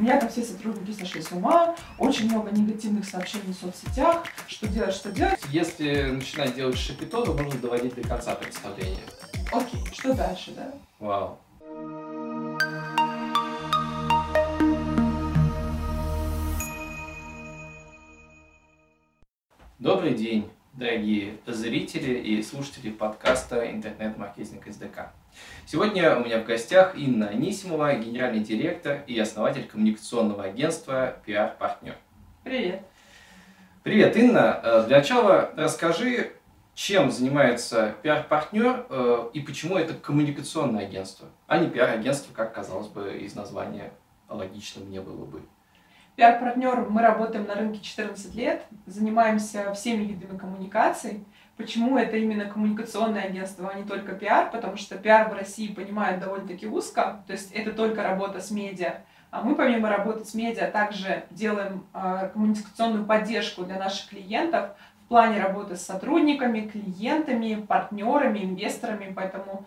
меня там все сотрудники сошли с ума, очень много негативных сообщений в соцсетях, что делать, что делать. Если начинать делать шапито, то можно доводить до конца представления. Окей, что дальше, да? Вау. Добрый день, дорогие зрители и слушатели подкаста «Интернет-маркетинг СДК». Сегодня у меня в гостях Инна Анисимова, генеральный директор и основатель коммуникационного агентства PR-партнер. Привет. Привет, Инна. Э, для начала расскажи, чем занимается PR-партнер э, и почему это коммуникационное агентство, а не PR-агентство, как казалось бы из названия логично мне было бы. PR-партнер, мы работаем на рынке 14 лет, занимаемся всеми видами коммуникаций. Почему это именно коммуникационное агентство, а не только пиар? Потому что пиар в России понимают довольно-таки узко, то есть это только работа с медиа. А мы помимо работы с медиа также делаем э, коммуникационную поддержку для наших клиентов в плане работы с сотрудниками, клиентами, партнерами, инвесторами. Поэтому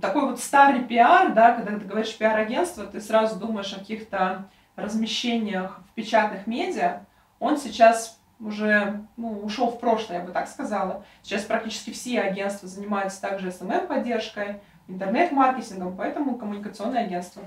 такой вот старый пиар, да, когда ты говоришь пиар-агентство, ты сразу думаешь о каких-то размещениях в печатных медиа, он сейчас уже ну, ушел в прошлое, я бы так сказала. Сейчас практически все агентства занимаются также SMM-поддержкой, интернет-маркетингом, поэтому коммуникационное агентство.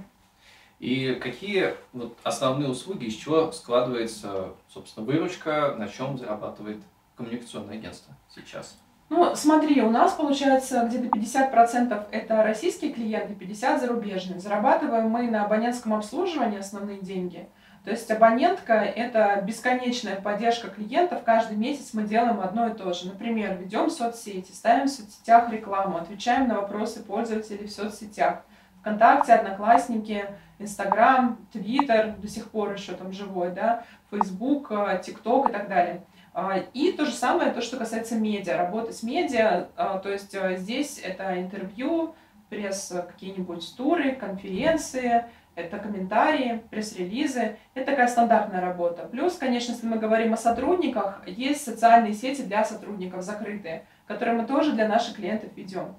И какие вот основные услуги, из чего складывается, собственно, выручка, на чем зарабатывает коммуникационное агентство сейчас? Ну, смотри, у нас получается где-то 50% это российские клиенты, 50% зарубежные. Зарабатываем мы на абонентском обслуживании основные деньги – то есть абонентка – это бесконечная поддержка клиентов. Каждый месяц мы делаем одно и то же. Например, ведем соцсети, ставим в соцсетях рекламу, отвечаем на вопросы пользователей в соцсетях. ВКонтакте, Одноклассники, Инстаграм, Твиттер до сих пор еще там живой, да, Фейсбук, ТикТок и так далее. А, и то же самое, то, что касается медиа, работы с медиа, а, то есть а, здесь это интервью, пресс, какие-нибудь туры, конференции, это комментарии, пресс-релизы. Это такая стандартная работа. Плюс, конечно, если мы говорим о сотрудниках, есть социальные сети для сотрудников закрытые, которые мы тоже для наших клиентов ведем.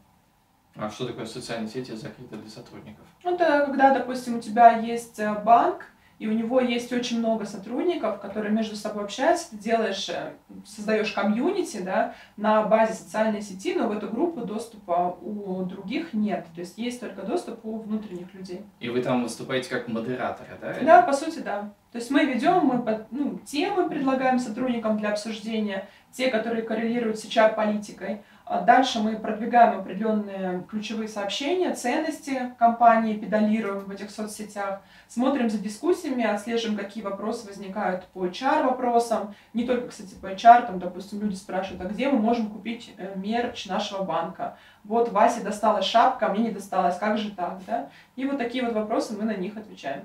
А что такое социальные сети закрытые для сотрудников? Ну, это когда, допустим, у тебя есть э, банк, и у него есть очень много сотрудников, которые между собой общаются, ты делаешь, э, создаешь комьюнити, да, на базе социальной сети, но в эту группу доступа у других нет, то есть есть только доступ у внутренних людей. И вы там выступаете как модераторы, да? Да, по сути, да. То есть мы ведем, мы ну, темы предлагаем сотрудникам для обсуждения, те, которые коррелируют с HR-политикой, дальше мы продвигаем определенные ключевые сообщения, ценности компании, педалируем в этих соцсетях, смотрим за дискуссиями, отслеживаем, какие вопросы возникают по HR-вопросам. Не только, кстати, по HR, там, допустим, люди спрашивают, а где мы можем купить э, мерч нашего банка? Вот Васе досталась шапка, а мне не досталась, как же так, да? И вот такие вот вопросы мы на них отвечаем.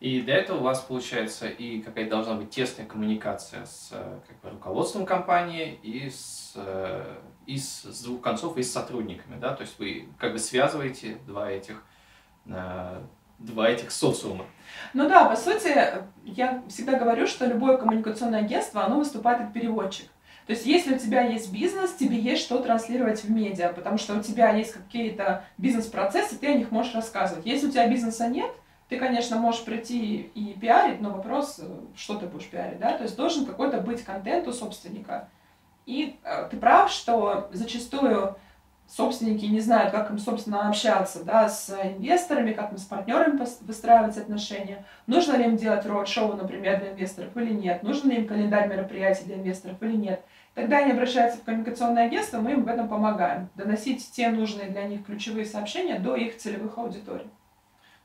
И для этого у вас получается и какая-то должна быть тесная коммуникация с как бы, руководством компании и с, и с, с двух концов и с сотрудниками, да, то есть вы как бы связываете два этих э, два этих социума. Ну да, по сути, я всегда говорю, что любое коммуникационное агентство, оно выступает как переводчик. То есть, если у тебя есть бизнес, тебе есть что транслировать в медиа, потому что у тебя есть какие-то бизнес-процессы, ты о них можешь рассказывать. Если у тебя бизнеса нет, ты, конечно, можешь прийти и пиарить, но вопрос, что ты будешь пиарить, да? То есть должен какой-то быть контент у собственника. И э, ты прав, что зачастую собственники не знают, как им, собственно, общаться да, с инвесторами, как им с партнерами выстраивать отношения. Нужно ли им делать роуд-шоу, например, для инвесторов или нет? Нужен ли им календарь мероприятий для инвесторов или нет? Тогда они обращаются в коммуникационное агентство, мы им в этом помогаем. Доносить те нужные для них ключевые сообщения до их целевых аудиторий.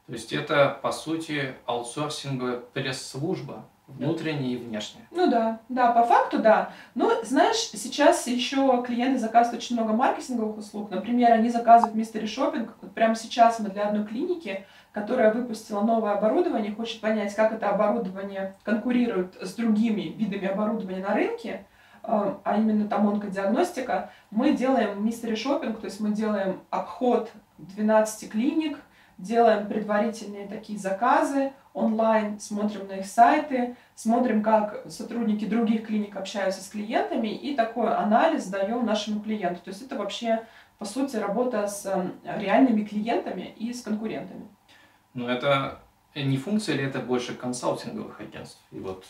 То есть это, по сути, аутсорсинговая пресс-служба, внутренняя и внешняя. Ну да, да, по факту да. Но знаешь, сейчас еще клиенты заказывают очень много маркетинговых услуг. Например, они заказывают мистери шопинг. Вот прямо сейчас мы для одной клиники, которая выпустила новое оборудование, хочет понять, как это оборудование конкурирует с другими видами оборудования на рынке, э, а именно там онкодиагностика, мы делаем мистери шопинг, то есть мы делаем обход 12 клиник, делаем предварительные такие заказы онлайн, смотрим на их сайты, смотрим, как сотрудники других клиник общаются с клиентами, и такой анализ даем нашему клиенту. То есть это вообще, по сути, работа с эм, реальными клиентами и с конкурентами. Ну, это не функция ли это больше консалтинговых агентств? И вот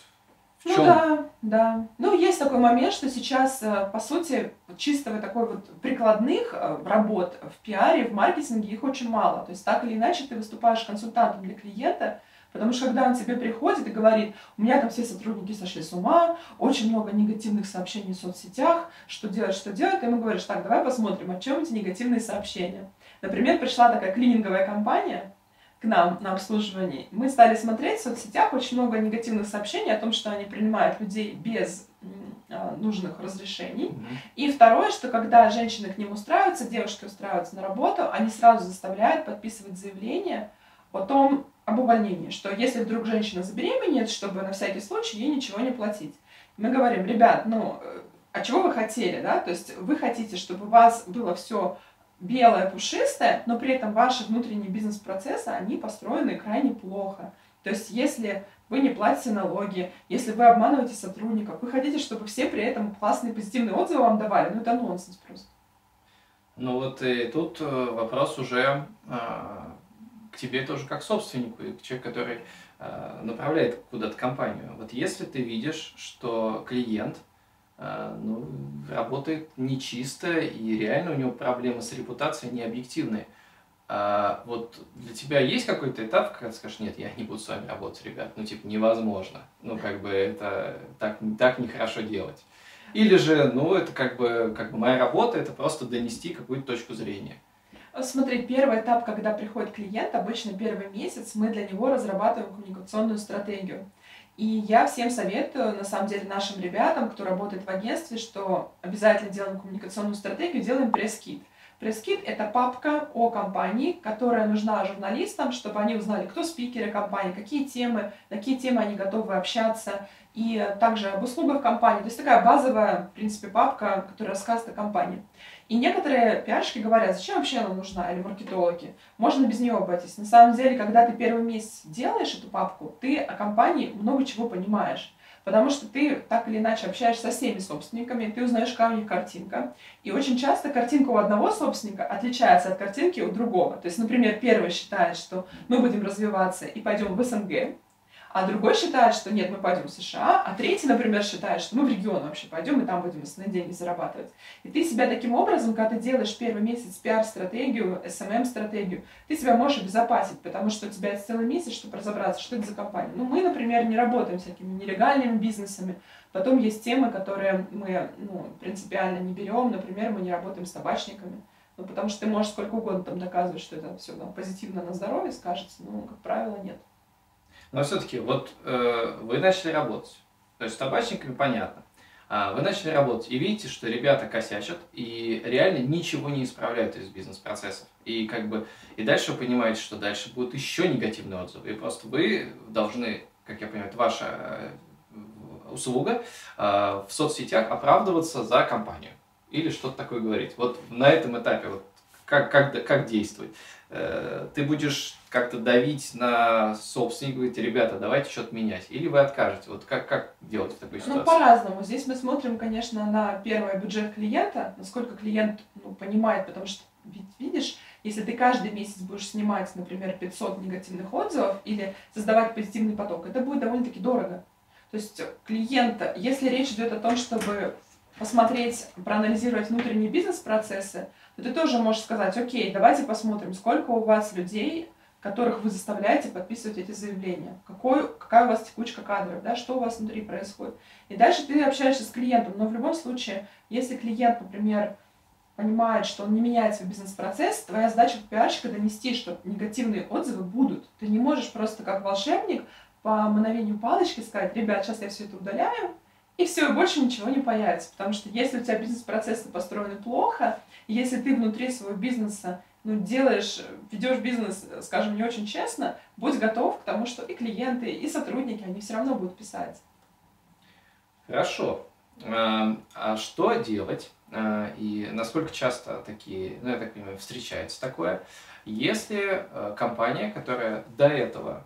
в чем? Ну да, да. Ну, есть такой момент, что сейчас, э, по сути, чисто такой вот прикладных э, работ в пиаре, в маркетинге их очень мало. То есть так или иначе ты выступаешь консультантом для клиента, Потому что когда он тебе приходит и говорит, у меня там все сотрудники сошли с ума, очень много негативных сообщений в соцсетях, что делать, что делать, ты ему говоришь, так, давай посмотрим, о чем эти негативные сообщения. Например, пришла такая клининговая компания, к нам на обслуживание, мы стали смотреть в соцсетях очень много негативных сообщений о том, что они принимают людей без а, нужных разрешений. Mm-hmm. И второе, что когда женщины к ним устраиваются, девушки устраиваются на работу, они сразу заставляют подписывать заявление о том, об увольнении, что если вдруг женщина забеременеет, чтобы на всякий случай ей ничего не платить. Мы говорим, ребят, ну, э, а чего вы хотели, да? То есть вы хотите, чтобы у вас было все белое, пушистое, но при этом ваши внутренние бизнес-процессы, они построены крайне плохо. То есть если вы не платите налоги, если вы обманываете сотрудников, вы хотите, чтобы все при этом классные позитивные отзывы вам давали, ну это нонсенс просто. Ну вот и тут э, вопрос уже э, к тебе тоже как собственнику, и к человеку, который э, направляет куда-то компанию. Вот если ты видишь, что клиент ну, работает нечисто, и реально у него проблемы с репутацией не объективные. А вот для тебя есть какой-то этап, когда ты скажешь, нет, я не буду с вами работать, ребят, ну, типа, невозможно. Ну, как бы это так, так нехорошо делать. Или же, ну, это как бы, как бы моя работа, это просто донести какую-то точку зрения. Смотри, первый этап, когда приходит клиент, обычно первый месяц, мы для него разрабатываем коммуникационную стратегию. И я всем советую, на самом деле, нашим ребятам, кто работает в агентстве, что обязательно делаем коммуникационную стратегию, делаем пресс-кит. Пресс-кит — это папка о компании, которая нужна журналистам, чтобы они узнали, кто спикеры компании, какие темы, на какие темы они готовы общаться, и также об услугах компании. То есть такая базовая, в принципе, папка, которая рассказывает о компании. И некоторые пиарщики говорят, зачем вообще она нужна, или маркетологи, можно без нее обойтись. На самом деле, когда ты первый месяц делаешь эту папку, ты о компании много чего понимаешь. Потому что ты так или иначе общаешься со всеми собственниками, ты узнаешь, какая у них картинка. И очень часто картинка у одного собственника отличается от картинки у другого. То есть, например, первый считает, что мы будем развиваться и пойдем в СНГ, а другой считает, что нет, мы пойдем в США, а третий, например, считает, что мы в регион вообще пойдем и там будем основные деньги зарабатывать. И ты себя таким образом, когда ты делаешь первый месяц пиар-стратегию, SMM-стратегию, ты себя можешь обезопасить, потому что у тебя есть целый месяц, чтобы разобраться, что это за компания. Ну, мы, например, не работаем всякими нелегальными бизнесами, Потом есть темы, которые мы ну, принципиально не берем. Например, мы не работаем с табачниками. Ну, потому что ты можешь сколько угодно там доказывать, что это все там, позитивно на здоровье скажется, но, как правило, нет. Но все-таки, вот э, вы начали работать. То есть с табачниками понятно. А вы начали работать и видите, что ребята косячат и реально ничего не исправляют из бизнес-процессов. И как бы и дальше вы понимаете, что дальше будут еще негативные отзывы. И просто вы должны, как я понимаю, это ваша э, услуга э, в соцсетях оправдываться за компанию или что-то такое говорить. Вот на этом этапе вот как, как, как действовать? Э, ты будешь как-то давить на собственника, говорить, ребята, давайте что-то менять. Или вы откажете. Вот как, как делать в такой ну, ситуации? Ну, по-разному. Здесь мы смотрим, конечно, на первый бюджет клиента, насколько клиент ну, понимает, потому что, ведь видишь, если ты каждый месяц будешь снимать, например, 500 негативных отзывов или создавать позитивный поток, это будет довольно-таки дорого. То есть клиента, если речь идет о том, чтобы посмотреть, проанализировать внутренние бизнес-процессы, то ты тоже можешь сказать, окей, давайте посмотрим, сколько у вас людей которых вы заставляете подписывать эти заявления. Какой, какая у вас текучка кадров, да, что у вас внутри происходит. И дальше ты общаешься с клиентом. Но в любом случае, если клиент, например, понимает, что он не меняет свой бизнес-процесс, твоя задача как пиарщика донести, что негативные отзывы будут. Ты не можешь просто как волшебник по мановению палочки сказать, ребят, сейчас я все это удаляю, и все, и больше ничего не появится. Потому что если у тебя бизнес-процессы построены плохо, если ты внутри своего бизнеса ну, делаешь, ведешь бизнес, скажем, не очень честно, будь готов к тому, что и клиенты, и сотрудники, они все равно будут писать. Хорошо. А, а что делать, а, и насколько часто такие, ну, я так понимаю, встречается такое, если а, компания, которая до этого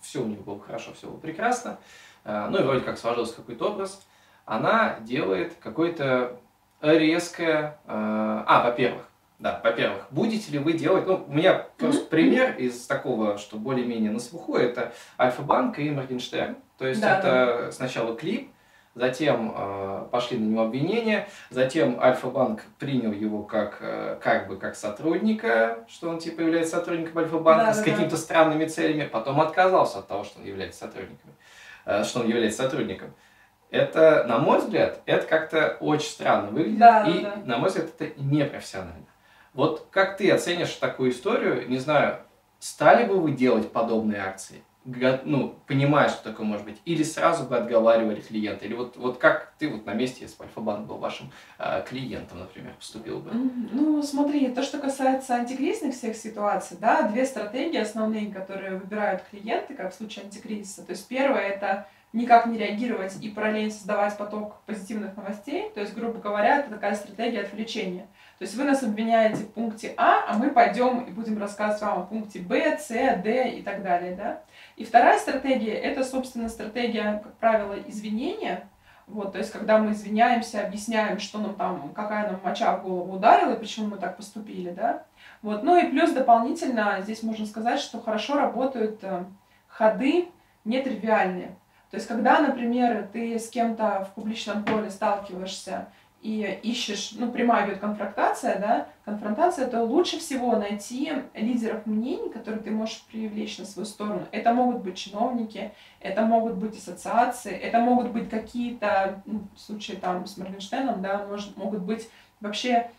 все у них было хорошо, все было прекрасно, ну и вроде как сложился какой-то образ, она делает какое-то резкое... А, во-первых, Да, во-первых, будете ли вы делать, ну, у меня просто пример из такого, что более-менее на слуху, это Альфа-банк и Моргенштерн. То есть да, это да. сначала клип, затем э, пошли на него обвинения, затем Альфа-банк принял его как, э, как бы как сотрудника, что он типа является сотрудником Альфа-банка да, с да, какими-то да. странными целями, потом отказался от того, что он является сотрудником, э, что он является сотрудником. Это, на мой взгляд, это как-то очень странно выглядит, да, и, да. на мой взгляд, это непрофессионально. Вот как ты оценишь такую историю, не знаю, стали бы вы делать подобные акции? Ну, понимая, что такое может быть, или сразу бы отговаривали клиента, или вот, вот как ты вот на месте, если Альфа-банк был вашим э, клиентом, например, поступил бы? Ну, смотри, то, что касается антикризисных всех ситуаций, да, две стратегии основные, которые выбирают клиенты, как в случае антикризиса. То есть первое это никак не реагировать и параллельно создавать поток позитивных новостей. То есть, грубо говоря, это такая стратегия отвлечения. То есть вы нас обвиняете в пункте А, а мы пойдем и будем рассказывать вам о пункте Б, С, Д и так далее. Да? И вторая стратегия – это, собственно, стратегия, как правило, извинения. Вот, то есть, когда мы извиняемся, объясняем, что нам там, какая нам моча в голову ударила и почему мы так поступили, да. Вот, ну и плюс дополнительно здесь можно сказать, что хорошо работают э, ходы нетривиальные. То есть, когда, например, ты с кем-то в публичном поле сталкиваешься и ищешь, ну, прямая идет конфронтация, да, конфронтация, то лучше всего найти лидеров мнений, которые ты можешь привлечь на свою сторону. Это могут быть чиновники, это могут быть ассоциации, это могут быть какие-то, ну, в случае там с Моргенштерном, да, может, могут быть вообще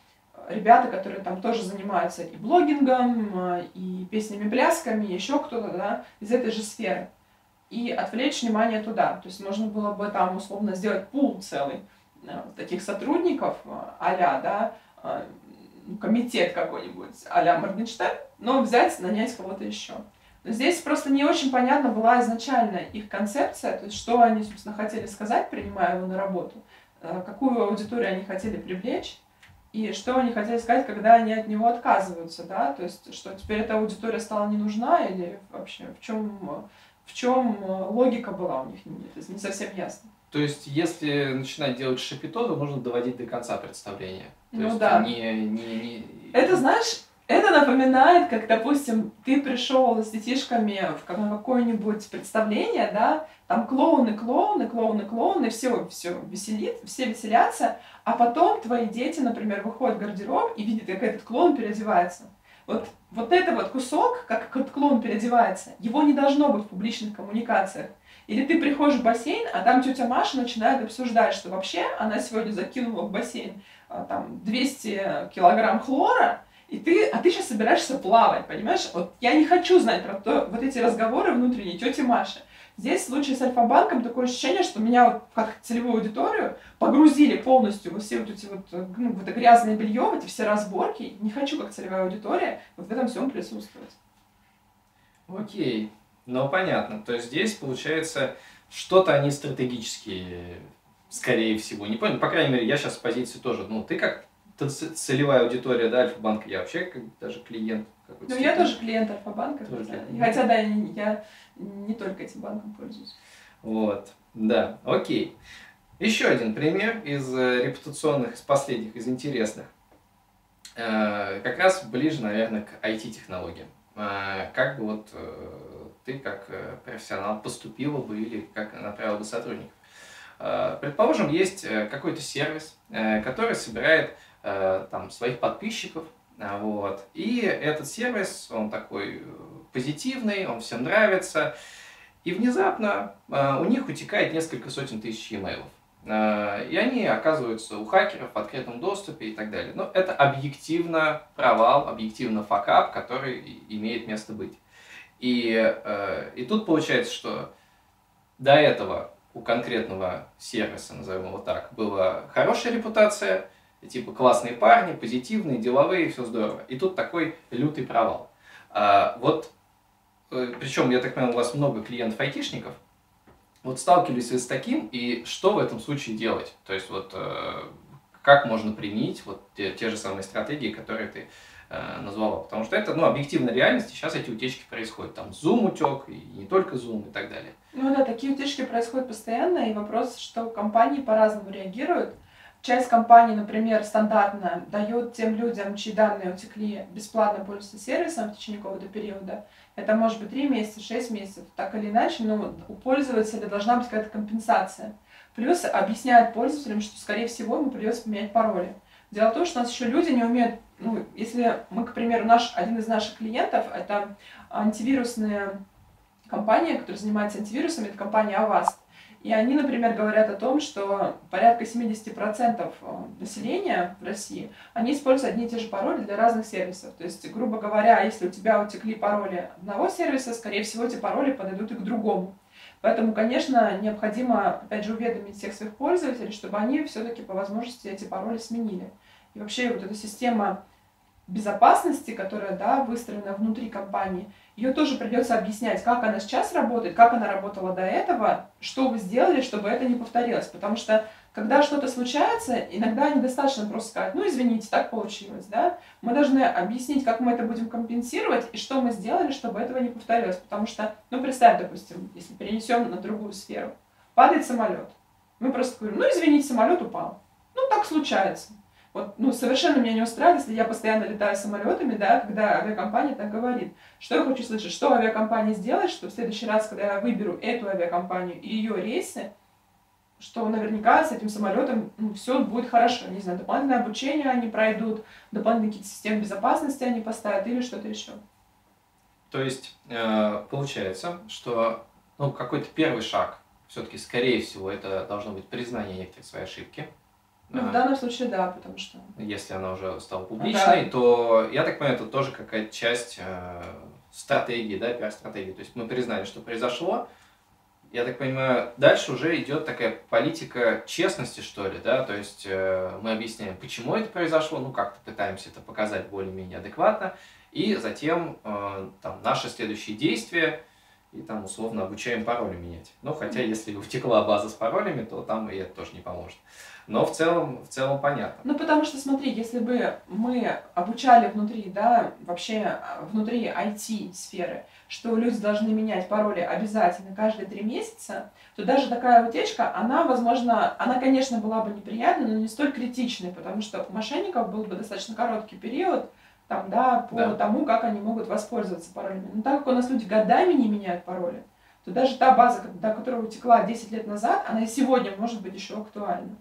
ребята, которые там тоже занимаются и блогингом, и песнями-плясками, еще кто-то, да, из этой же сферы. И отвлечь внимание туда. То есть можно было бы там условно сделать пул целый, Э, таких сотрудников а да, э, комитет какой-нибудь а-ля Моргенштерн, но взять, нанять кого-то еще. Но здесь просто не очень понятна была изначально их концепция, то есть что они, собственно, хотели сказать, принимая его на работу, какую аудиторию они хотели привлечь, и что они хотели сказать, когда они от него отказываются, да, то есть что теперь эта аудитория стала не нужна, или вообще в чем, в чем логика была у них, это не совсем ясно. То есть, если начинать делать шапито, то нужно доводить до конца представления. То ну есть, да. Не, не, не... Это, знаешь, это напоминает, как, допустим, ты пришел с детишками в какое-нибудь представление, да, там клоуны, клоуны, клоуны, клоуны, все, все веселит, все веселятся, а потом твои дети, например, выходят в гардероб и видят, как этот клоун переодевается. Вот, вот это вот кусок, как этот клоун переодевается, его не должно быть в публичных коммуникациях. Или ты приходишь в бассейн, а там тетя Маша начинает обсуждать, что вообще она сегодня закинула в бассейн а, там 200 килограмм хлора, и ты, а ты сейчас собираешься плавать, понимаешь? Вот я не хочу знать про то, вот эти разговоры внутренние тети Маши. Здесь в случае с Альфа-банком такое ощущение, что меня вот как целевую аудиторию погрузили полностью во все вот эти вот, ну, вот это грязное белье, в эти все разборки. Не хочу как целевая аудитория вот в этом всем присутствовать. Окей. Ну, понятно. То есть здесь, получается, что-то они стратегические, скорее всего. Не понял, по крайней мере, я сейчас в позиции тоже. Ну, ты как целевая аудитория, да, Альфа-банка, я вообще как даже клиент. Ну, я тоже клиент Альфа-банка. Хотя, да, я не только этим банком пользуюсь. Вот, да, окей. Еще один пример из э, репутационных, из последних, из интересных. Э, как раз ближе, наверное, к IT-технологиям. Э, как бы вот ты как э, профессионал поступила бы или как направила бы сотрудников. Э, предположим, есть э, какой-то сервис, который собирает там своих подписчиков, вот, и этот сервис, он такой позитивный, он всем нравится, и внезапно у них утекает несколько сотен тысяч e-mail. И они оказываются у хакеров в открытом доступе и так далее. Но это объективно провал, объективно факап, который имеет место быть. И, э, и тут получается, что до этого у конкретного сервиса, назовем его так, была хорошая репутация, типа классные парни, позитивные, деловые, все здорово. И тут такой лютый провал. А, вот, э, причем, я так понимаю, у вас много клиентов-айтишников, вот сталкивались вы с таким, и что в этом случае делать? То есть вот э, как можно применить вот те, те же самые стратегии, которые ты э, назвала. Потому что это, ну, объективная реальность, сейчас эти утечки происходят. Там Zoom утек, и не только Zoom и так далее. Ну да, такие утечки происходят постоянно, и вопрос, что компании по-разному реагируют. часть компании, например, стандартно дает тем людям, чьи данные утекли, бесплатно пользоваться сервисом в течение какого-то периода. Это может быть 3 месяца, 6 месяцев. Так или иначе, но у пользователя должна быть какая-то компенсация. Плюс объясняют пользователям, что, скорее всего, ему придется поменять пароли. Дело в том, что у нас еще люди не умеют, ну, если мы, к примеру, наш, один из наших клиентов, это антивирусная компания, которая занимается антивирусами, это компания Avast. И они, например, говорят о том, что порядка 70% э, населения в России, они используют одни и те же пароли для разных сервисов. То есть, грубо говоря, если у тебя утекли пароли одного сервиса, скорее всего, эти пароли подойдут и к другому. Поэтому, конечно, необходимо, опять же, уведомить всех своих пользователей, чтобы они все-таки по возможности эти пароли сменили. И вообще вот эта система безопасности, которая да, выстроена внутри компании, ее тоже придется объяснять, как она сейчас работает, как она работала до этого, что вы сделали, чтобы это не повторилось. Потому что когда что-то случается, иногда недостаточно просто сказать, ну извините, так получилось, да. Мы должны объяснить, как мы это будем компенсировать и что мы сделали, чтобы этого не повторилось. Потому что, ну представь, допустим, если перенесем на другую сферу, падает самолет. Мы просто говорим, ну извините, самолет упал. Ну так случается. Вот, ну, совершенно меня не устраивает, если я постоянно летаю самолетами, да, когда авиакомпания так говорит. Что я хочу слышать? Что авиакомпания сделает, что в следующий раз, когда я выберу эту авиакомпанию и ее рейсы, что наверняка с этим самолетом ну, все будет хорошо. Не знаю, дополнительное обучение они пройдут, дополнительные какие-то системы безопасности они поставят или что-то еще. То есть э, получается, что ну, какой-то первый шаг, все-таки, скорее всего, это должно быть признание некоторых своей ошибки. Ну, в данном случае да, потому что... Если она уже стала публичной, да. то, я так понимаю, это тоже какая-то часть э, стратегии, да, пиар-стратегии. То есть мы признали, что произошло, я так понимаю, дальше уже идет такая политика честности, что ли, да, то есть э, мы объясняем, почему это произошло, ну, как-то пытаемся это показать более-менее адекватно, и затем э, там наши следующие действия, и там условно обучаем пароли менять. Ну, хотя, если утекла база с паролями, то там и это тоже не поможет. Но в целом, в целом понятно. Ну, потому что, смотри, если бы мы обучали внутри, да, вообще а, внутри IT-сферы, что люди должны менять пароли обязательно каждые три месяца, то даже такая утечка, она, возможно, она, конечно, была бы неприятной, но не столь критичной, потому что у мошенников был бы достаточно короткий период, там, да, по да. тому, как они могут воспользоваться паролями. Но так как у нас люди годами не меняют пароли, то даже та база, до которой утекла 10 лет назад, она и сегодня может быть еще актуальна.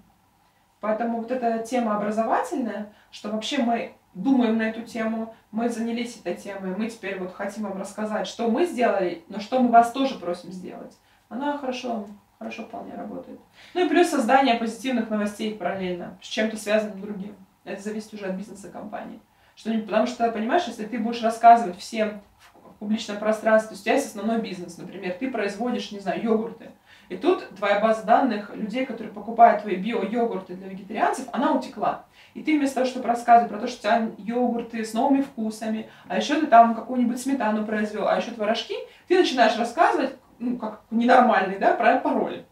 Поэтому вот эта тема образовательная, что вообще мы думаем на эту тему, мы занялись этой темой, мы теперь вот хотим вам рассказать, что мы сделали, но что мы вас тоже просим сделать. Она хорошо, хорошо вполне работает. Ну и плюс создание позитивных новостей параллельно, с чем-то связанным другим. Это зависит уже от бизнеса компании. Что, потому что, понимаешь, если ты будешь рассказывать всем в публичном пространстве, то есть у тебя есть основной бизнес, например, ты производишь, не знаю, йогурты, и тут твоя база данных людей, которые покупают твои био-йогурты для вегетарианцев, она утекла. И ты вместо того, чтобы рассказывать про то, что у тебя йогурты с новыми вкусами, а еще ты там какую-нибудь сметану произвел, а еще творожки, ты начинаешь рассказывать, ну, как ненормальный, да, про пароли.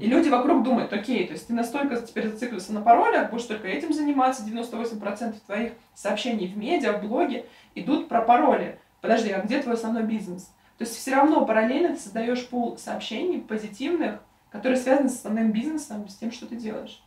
И люди вокруг думают, окей, то есть ты настолько теперь зациклился на паролях, будешь только этим заниматься, 98% твоих сообщений в медиа, в блоге идут про пароли. Подожди, а где твой основной бизнес? То есть все равно параллельно ты создаешь пул сообщений позитивных, которые связаны с основным бизнесом, с тем, что ты делаешь.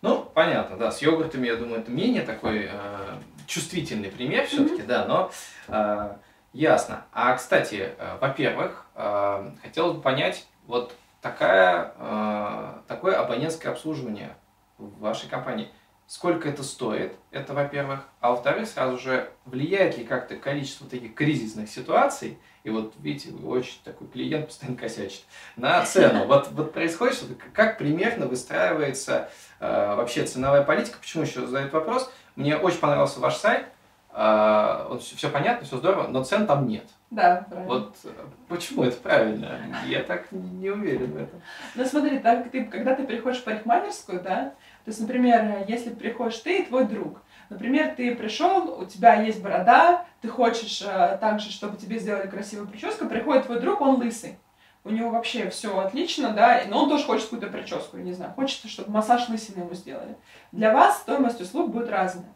Ну, понятно, да, с йогуртами, я думаю, это менее такой э, чувствительный пример все-таки, mm-hmm. да, но э, ясно. А, кстати, э, во-первых, э, хотелось бы понять, вот такая, э, такое абонентское обслуживание в вашей компании – сколько это стоит, это во-первых. А во-вторых, сразу же, влияет ли как-то количество таких кризисных ситуаций, и вот видите, очень такой клиент постоянно косячит, на цену. Вот, вот происходит что-то, как примерно выстраивается э, вообще ценовая политика. Почему еще задают вопрос? Мне очень понравился ваш сайт, э, вот все, все понятно, все здорово, но цен там нет. Да, правильно. Вот э, почему это правильно? Я так не уверен в этом. Ну смотри, так ты, когда ты приходишь в парикмахерскую, да, то есть, например, если приходишь ты и твой друг, например, ты пришел, у тебя есть борода, ты хочешь э, также, чтобы тебе сделали красивую прическу, приходит твой друг, он лысый. У него вообще все отлично, да, но он тоже хочет какую-то прическу, не знаю, хочет, чтобы массаж лысины ему сделали. Для вас стоимость услуг будет разная.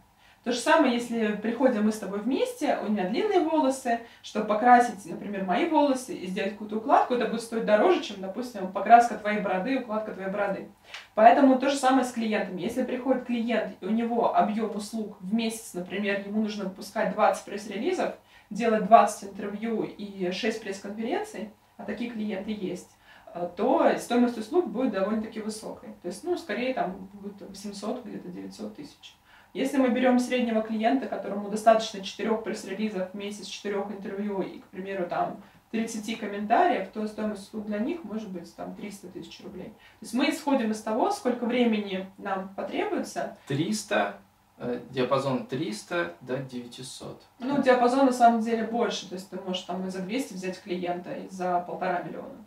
То же самое, если приходим мы с тобой вместе, у меня длинные волосы, чтобы покрасить, например, мои волосы и сделать какую-то укладку, это будет стоить дороже, чем, допустим, покраска твоей бороды укладка твоей бороды. Поэтому то же самое с клиентами. Если приходит клиент, и у него объем услуг в месяц, например, ему нужно выпускать 20 пресс-релизов, делать 20 интервью и 6 пресс-конференций, а такие клиенты есть, э, то стоимость услуг будет довольно-таки высокой. То есть, ну, скорее там будет 800, где-то 900 тысяч. Если мы берем среднего клиента, которому достаточно 4 пресс-релизов в месяц, 4 интервью и, к примеру, там 30 комментариев, то стоимость услуг для них может быть там 300 тысяч рублей. То есть мы исходим из того, сколько времени нам потребуется. 300 э, диапазон 300 до 900. Ну, диапазон на самом деле больше, то есть ты можешь там и за 200 взять клиента, и за полтора миллиона.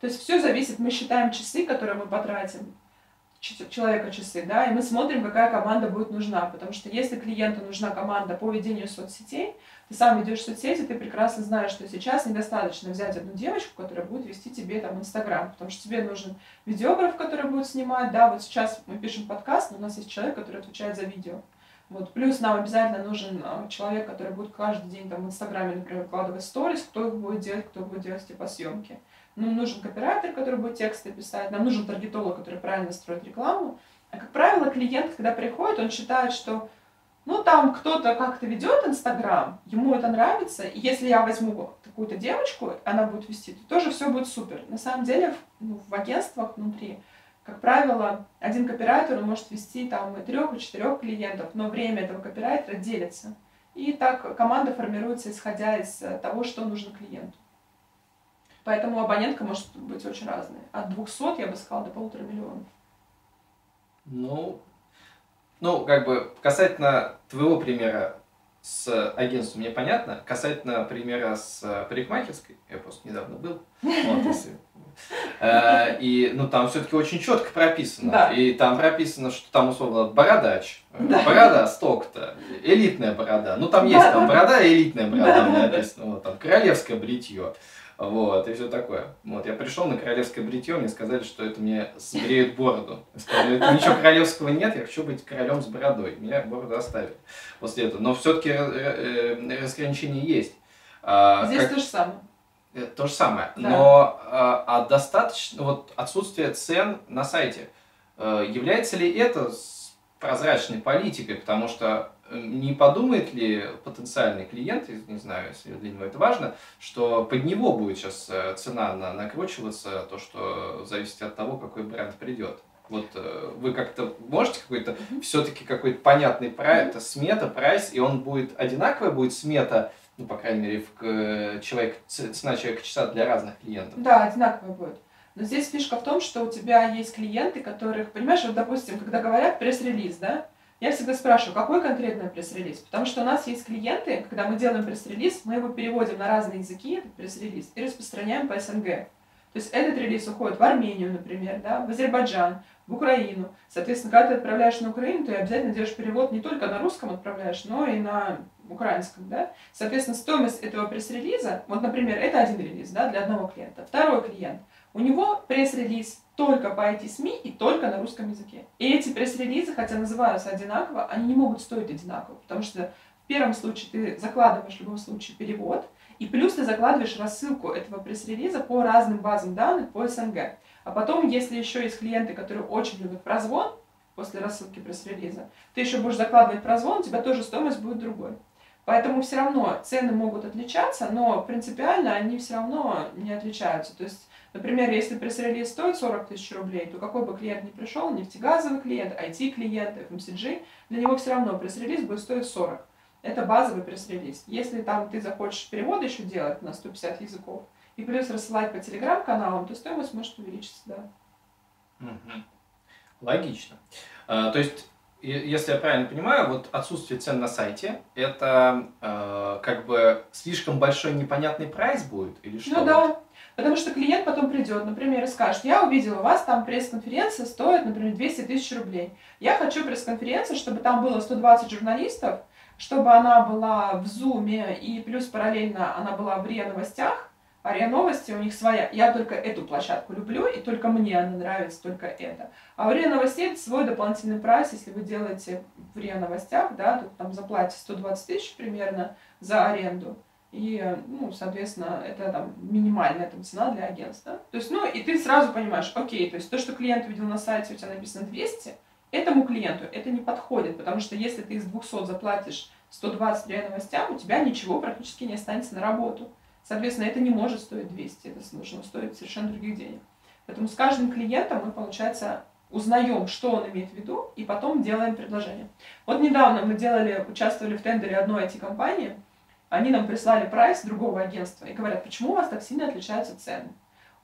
То есть все зависит, мы считаем часы, которые мы потратим, человека часы, да, и мы смотрим, какая команда будет нужна, потому что если клиенту нужна команда по ведению соцсетей, ты сам ведешь соцсети, ты прекрасно знаешь, что сейчас недостаточно взять одну девочку, которая будет вести тебе там Инстаграм, потому что тебе нужен видеограф, который будет снимать, да, вот сейчас мы пишем подкаст, но у нас есть человек, который отвечает за видео. Вот. Плюс нам обязательно нужен а, человек, который будет каждый день там в Инстаграме, например, выкладывать сторис, кто их будет делать, кто будет делать типа съемки. Нам нужен копирайтер, который будет тексты писать, нам нужен таргетолог, который правильно строит рекламу. А как правило, клиент, когда приходит, он считает, что ну, там кто-то как-то ведет Инстаграм, ему это нравится, и если я возьму какую-то девочку, она будет вести, то тоже все будет супер. На самом деле, ну, в агентствах внутри, как правило, один копирайтер может вести там и трех, и четырех клиентов, но время этого копирайтера делится. И так команда формируется, исходя из того, что нужно клиенту. Поэтому абонентка может быть очень разная. От 200, я бы сказала, до полутора миллионов. Ну, ну, как бы касательно твоего примера с агентством мне понятно. Касательно примера с парикмахерской, я просто недавно был. Э, и, ну, там все-таки очень четко прописано. И там прописано, что там, условно, бородач, да. борода столько-то, элитная борода. Ну, там есть там борода элитная борода, да, написано. Там, королевское бритье. Вот, и все такое. Вот, я пришел на королевское бритье, мне сказали, что это мне сбреют бороду. Я сказал, ничего королевского нет, я хочу быть королем с бородой. Меня бороду оставили после этого. Но все-таки э, разграничение есть. А, Здесь как... то же самое. Э, то же самое. Да. Но а, а достаточно, вот отсутствие цен на сайте, э, является ли это прозрачной политикой? Потому что не подумает ли потенциальный клиент, не знаю, если для него это важно, что под него будет сейчас э, цена на, накручиваться, то, что зависит от того, какой бренд придет. Вот э, вы как-то можете какой-то mm-hmm. все-таки какой-то понятный прайс, mm-hmm. смета, прайс, и он будет одинаковый, будет смета, ну, по крайней мере, в человек, цена человека часа для разных клиентов? Да, одинаковый будет. Но здесь фишка в том, что у тебя есть клиенты, которых, понимаешь, вот, допустим, когда говорят пресс-релиз, да, я всегда спрашиваю, какой конкретно пресс-релиз? Потому что у нас есть клиенты, когда мы делаем пресс-релиз, мы его переводим на разные языки, этот пресс-релиз, и распространяем по СНГ. То есть этот релиз уходит в Армению, например, да, в Азербайджан, в Украину. Соответственно, когда ты отправляешь на Украину, ты обязательно делаешь перевод не только на русском отправляешь, но и на украинском, да. Соответственно, стоимость этого пресс-релиза, вот, например, это один релиз, да, для одного клиента. Второй клиент, у него пресс-релиз только по IT-СМИ и только на русском языке. И эти пресс-релизы, хотя называются одинаково, они не могут стоить одинаково, потому что в первом случае ты закладываешь в любом случае перевод, и плюс ты закладываешь рассылку этого пресс-релиза по разным базам данных по СНГ. А потом, если еще есть клиенты, которые очень любят прозвон после рассылки пресс-релиза, ты еще будешь закладывать прозвон, у тебя тоже стоимость будет другой. Поэтому все равно цены могут отличаться, но принципиально они все равно не отличаются. То есть Например, если пресс-релиз стоит 40 тысяч рублей, то какой бы клиент ни пришел, нефтегазовый клиент, IT-клиент, FMCG, для него все равно пресс-релиз будет стоить 40. Это базовый пресс-релиз. Если там ты захочешь перевод еще делать на 150 языков, и плюс рассылать по телеграм-каналам, то стоимость может увеличиться, да. Угу. Логично. А, то есть, если я правильно понимаю, вот отсутствие цен на сайте, это э, как бы слишком большой непонятный прайс будет или что? Ну да, Потому что клиент потом придет, например, и скажет, я увидел у вас там пресс-конференция стоит, например, 200 тысяч рублей. Я хочу пресс-конференцию, чтобы там было 120 журналистов, чтобы она была в Зуме и плюс параллельно она была в РИА новостях, А РИА Новости у них своя. Я только эту площадку люблю, и только мне она нравится, только это. А у РИА Новостей это свой дополнительный прайс, если вы делаете в РИА Новостях, да, то там заплатите 120 тысяч примерно за аренду. И, ну, соответственно, это там минимальная там, цена для агентства. То есть, ну, и ты сразу понимаешь, окей, то есть то, что клиент видел на сайте, у тебя написано 200, этому клиенту это не подходит, потому что если ты из 200 заплатишь 120 РИА Новостям, у тебя ничего практически не останется на работу. Соответственно, это не может стоить 200, это нужно стоить совершенно других денег. Поэтому с каждым клиентом мы, получается, узнаем, что он имеет в виду, и потом делаем предложение. Вот недавно мы делали, участвовали в тендере одной IT-компании, они нам прислали прайс другого агентства и говорят, почему у вас так сильно отличаются цены.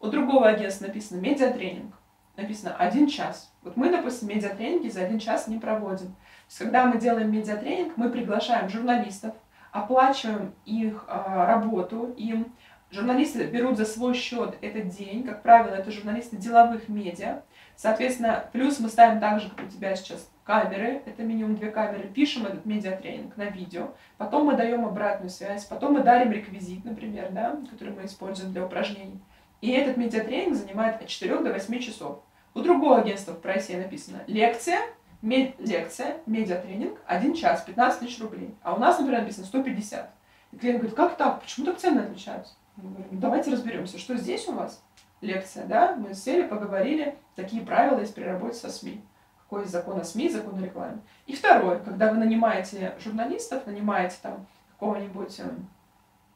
У другого агентства написано медиатренинг, написано один час. Вот мы, допустим, медиатренинги за один час не проводим. То есть, когда мы делаем медиатренинг, мы приглашаем журналистов, оплачиваем их а, работу, им журналисты берут за свой счет этот день, как правило, это журналисты деловых медиа, соответственно, плюс мы ставим также, как у тебя сейчас, камеры, это минимум две камеры, пишем этот медиатренинг на видео, потом мы даем обратную связь, потом мы дарим реквизит, например, да, который мы используем для упражнений. И этот медиатренинг занимает от 4 до 8 часов. У другого агентства в прайсе написано лекция, Мед, лекция, медиатренинг, один час, 15 тысяч рублей. А у нас, например, написано 150. И клиент говорит, как так? Почему так цены отличаются? Мы говорим, «Ну, давайте разберемся, что здесь у вас лекция, да? Мы сели, поговорили, такие правила есть при работе со СМИ. Какой есть закон о СМИ, закон о рекламе. И второе, когда вы нанимаете журналистов, нанимаете там какого-нибудь эм,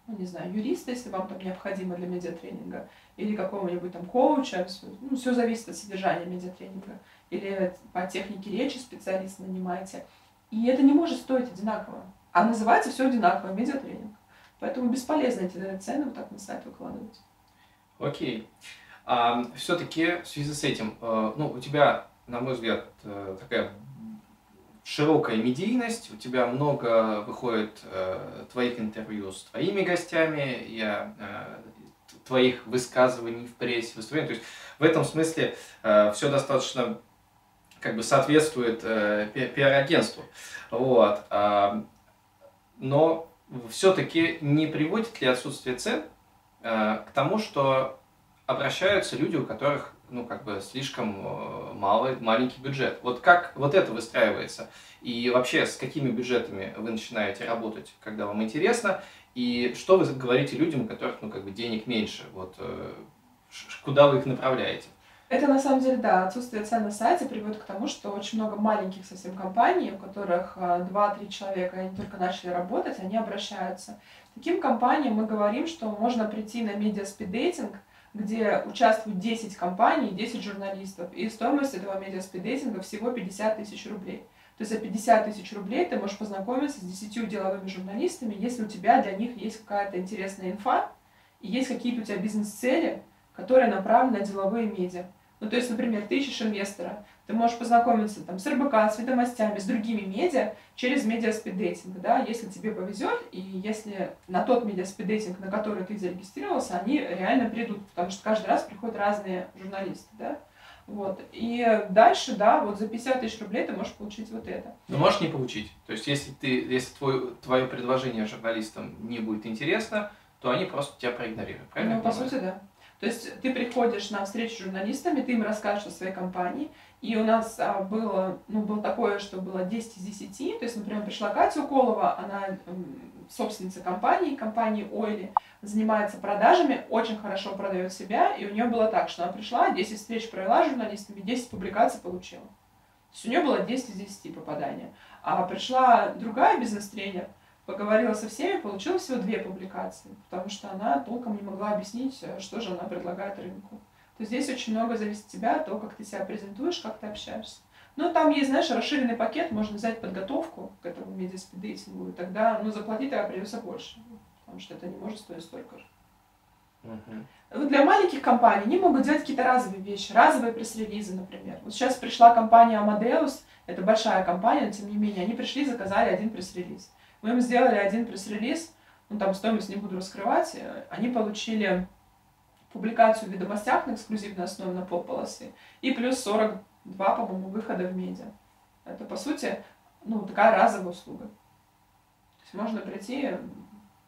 ну, не знаю, юриста, если вам там необходимо для медиатренинга, или какого-нибудь там коуча, ну, все зависит от содержания медиатренинга, или по технике речи специалиста нанимаете. И это не может стоить одинаково. А называется все одинаково, медиатренинг. Поэтому бесполезно эти цены вот так на сайт выкладывать. Окей. А, все-таки в связи с этим, э, ну, у тебя, на мой взгляд, э, такая широкая медийность, у тебя много выходит э, твоих интервью с твоими гостями, я, твоих высказываний в прессе, выступлений. То есть в этом смысле э, все достаточно как бы соответствует э, пиар-агентству. Вот. Э, но все-таки не приводит ли отсутствие цен э, к тому, что обращаются люди, у которых ну, как бы слишком э, малый, маленький бюджет. Вот как вот это выстраивается? И вообще, с какими бюджетами вы начинаете работать, когда вам интересно? И что вы говорите людям, у которых, ну, как бы денег меньше? Вот э, куда вы их направляете? Это на самом деле, да, отсутствие цен на сайте приводит к тому, что очень много маленьких совсем компаний, у которых 2-3 э, человека, они только начали работать, они обращаются. Таким компаниям мы говорим, что можно прийти на медиаспиддейтинг, где участвуют 10 компаний, 10 журналистов, и стоимость этого медиаспиддейтинга всего 50 тысяч рублей. То есть за 50 тысяч рублей ты можешь познакомиться с 10 деловыми журналистами, если у тебя для них есть какая-то интересная инфа, и есть какие-то у тебя бизнес-цели, которые направлены на деловые медиа. Ну, то есть, например, ты ищешь инвестора, ты можешь познакомиться там, с РБК, с ведомостями, с другими медиа через медиаспиддейтинг, да, если тебе повезет, и если на тот медиаспиддейтинг, на который ты зарегистрировался, они реально придут, потому что каждый раз приходят разные журналисты, да. Вот. И дальше, да, вот за 50 тысяч рублей ты можешь получить вот это. Но можешь не получить. То есть, если, ты, если твой, твое предложение журналистам не будет интересно, то они просто тебя проигнорируют, правильно? Ну, по сути, да. То есть ты приходишь на встречу с журналистами, ты им расскажешь о своей компании, и у нас а, было, ну, было такое, что было 10 из 10, то есть, например, пришла Катя Уколова, она собственница компании, компании Ойли, занимается продажами, очень хорошо продает себя, и у нее было так, что она пришла, 10 встреч провела с журналистами, 10 публикаций получила. То есть у нее было 10 из 10 попадания. А пришла другая бизнес-тренер, поговорила со всеми, получила всего две публикации, потому что она толком не могла объяснить, что же она предлагает рынку. То здесь очень много зависит от тебя, то, как ты себя презентуешь, как ты общаешься. Но там есть, знаешь, расширенный пакет, можно взять подготовку к этому медиаспидейтингу, и тогда, ну, заплатить тогда придется больше, потому что это не может стоить столько же. Uh-huh. Для маленьких компаний они могут делать какие-то разовые вещи, разовые пресс-релизы, например. Вот сейчас пришла компания Amadeus, это большая компания, но тем не менее, они пришли, заказали один пресс-релиз. Мы им сделали один пресс-релиз, ну там стоимость не буду раскрывать, э, они получили публикацию в ведомостях на эксклюзивной основе на полполосы и плюс 42, по-моему, выхода в медиа. Это, по сути, ну, такая разовая услуга. То есть можно прийти,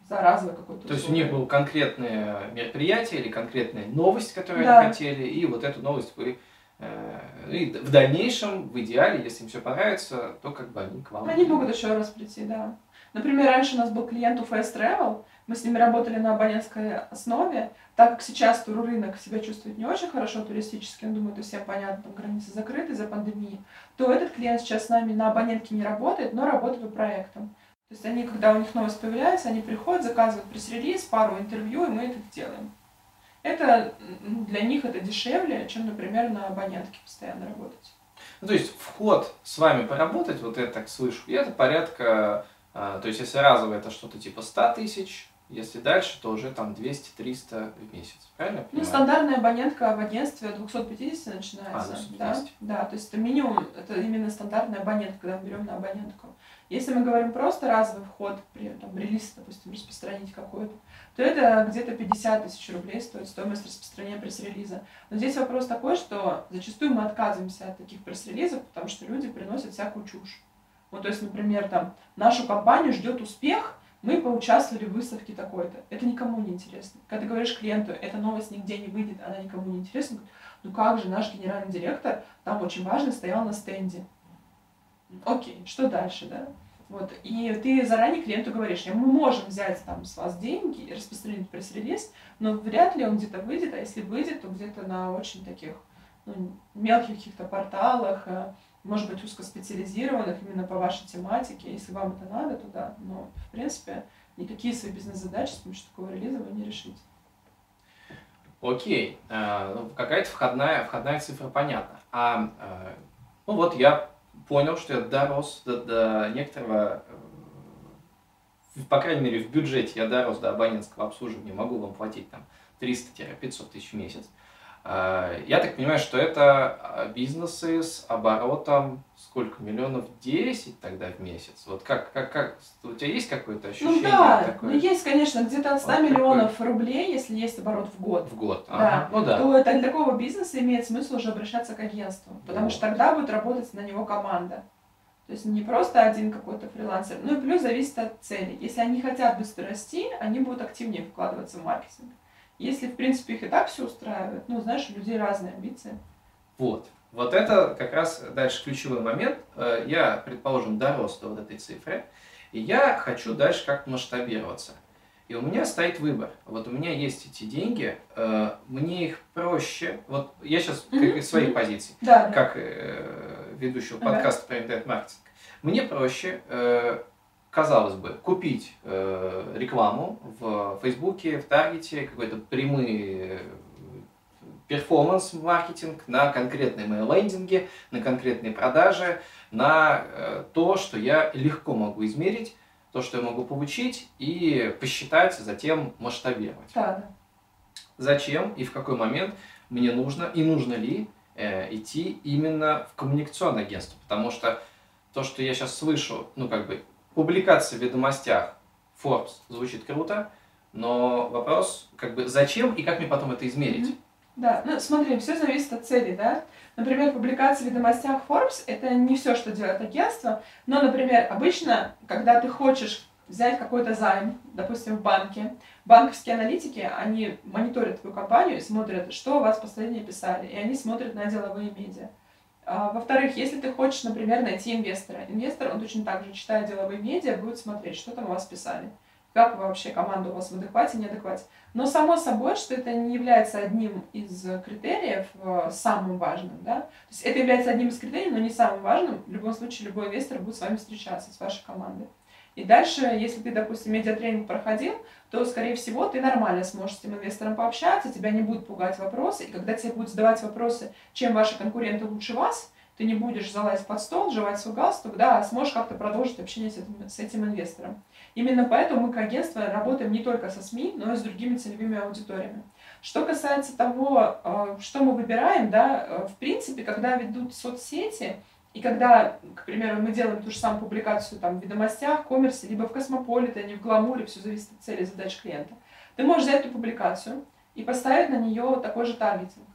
за разовое какое-то То есть у них было конкретное мероприятие или конкретная новость, которую Да. они хотели, и вот эту новость вы э, и в дальнейшем, в идеале, если им все понравится, то как бы они к вам. Они могут еще раз прийти, да. Например, раньше у нас был клиент у Fast Travel, мы с ними работали на абонентской основе, так как сейчас туррынок себя чувствует не очень хорошо туристически, я думаю, это всем понятно, там границы закрыты из-за пандемии, то этот клиент сейчас с нами на абонентке не работает, но работает по проектам. То есть они, когда у них новость появляется, они приходят, заказывают пресс-релиз, пару интервью, и мы это делаем. Это для них это дешевле, чем, например, на абонентке постоянно работать. Ну, то есть вход с вами поработать, вот я так слышу, и это порядка, а, то есть если разово это что-то типа 100 тысяч, если дальше, то уже там 200-300 в месяц. Правильно Ну, понимаю? стандартная абонентка в агентстве от 250 начинается. А, 250. Да? да, то есть это минимум, это именно стандартная абонентка, когда мы берем на абонентку. Если мы говорим просто разовый вход, при там, релиз, допустим, распространить какой-то, то это где-то 50 тысяч рублей стоит стоимость распространения пресс-релиза. Но здесь вопрос такой, что зачастую мы отказываемся от таких пресс-релизов, потому что люди приносят всякую чушь. Вот, то есть, например, там, нашу компанию ждет успех, мы поучаствовали в выставке такой-то. Это никому не интересно. Когда ты говоришь клиенту, эта новость нигде не выйдет, она никому не интересна, ну как же, наш генеральный директор там очень важно стоял на стенде. Окей, что дальше, да? Вот, и ты заранее клиенту говоришь, мы можем взять там с вас деньги и распространить пресс-релиз, но вряд ли он где-то выйдет, а если выйдет, то где-то на очень таких ну, мелких каких-то порталах, э, может быть, узкоспециализированных именно по вашей тематике. Если вам это надо, то да. Но, в принципе, никакие свои бизнес-задачи с помощью такого релиза вы не решите. Окей, э, ну, какая-то входная, входная цифра понятна. А, э, ну вот я понял, что я дорос до, до некоторого, э, по крайней мере в бюджете я дорос до абонентского обслуживания, могу вам платить там 300-500 тысяч в месяц. Э, Я так понимаю, что это э, бизнесы с оборотом сколько миллионов 10 тогда в месяц. Вот как, как, как у тебя есть какое-то ощущение Ну да, такое ну есть, конечно, где-то от 100 Вот миллионов рублей, если есть оборот в год. в год? Да. Ага, Ну да. то это для такого бизнеса имеет смысл уже обращаться к агентству, потому Вот. что тогда будет работать на него команда. То есть не просто один какой-то фрилансер. Ну и плюс зависит от цели. Если они хотят быстро расти, они будут активнее вкладываться в маркетинг. Если, в принципе, их и так все устраивает, ну, знаешь, у людей разные амбиции. Вот. Вот это как раз дальше ключевой момент. Э, Я, предположим, дорос до вот этой цифры, и я хочу дальше как масштабироваться. И у меня стоит выбор. Вот у меня есть эти деньги, э, мне их проще. Вот я сейчас Мгм, из своей мгм. позиции, Да, как э, ведущего подкаста про интернет-маркетинг. Мне проще, казалось бы, купить э, рекламу в Фейсбуке, в Таргете, какой-то прямые перформанс-маркетинг на конкретные мои лендинги, на конкретные продажи, на э, то, что я легко могу измерить, то, что я могу получить и посчитать, затем масштабировать. Да, да. Зачем и в какой момент мне нужно и нужно ли э, идти именно в коммуникационное агентство, потому что то, что я сейчас слышу, ну как бы публикация в ведомостях Forbes звучит круто, но вопрос как бы зачем и как мне потом это измерить? Мгм. Да, ну смотри, все зависит от цели, да. Например, публикация в ведомостях Forbes – это не все, что делает агентство, но, например, обычно, когда ты хочешь взять какой-то займ, допустим, в банке, банковские аналитики, они мониторят твою компанию и смотрят, что у вас последнее писали, и они смотрят на деловые медиа. А, Во-вторых, если ты хочешь, например, найти инвестора, инвестор, он точно так же, читая деловые медиа, будет смотреть, что там у вас писали, как вообще команда у вас в адеквате, неадеквате. Но само собой, что это не является одним из критериев э, самым важным, да. То есть это является одним из критериев, но не самым важным. В любом случае, любой инвестор будет с вами встречаться, с вашей командой. И дальше, если ты, допустим, медиатренинг проходил, то, скорее всего, ты нормально сможешь с этим инвестором пообщаться, тебя не будут пугать вопросы, и когда тебе будут задавать вопросы, чем ваши конкуренты лучше вас, ты не будешь залазить под стол, жевать свой галстук, да, а сможешь как-то продолжить общение с этим, с этим инвестором. Именно поэтому мы, как агентство, работаем не только со СМИ, но и с другими целевыми аудиториями. Что касается того, э, что мы выбираем, да, э, в принципе, когда ведут соцсети, и когда, к примеру, мы делаем ту же самую публикацию там, в ведомостях, коммерсе, либо в Космополитене, в Гламуре, все зависит от цели задач клиента, ты можешь взять эту публикацию и поставить на нее такой же таргетинг.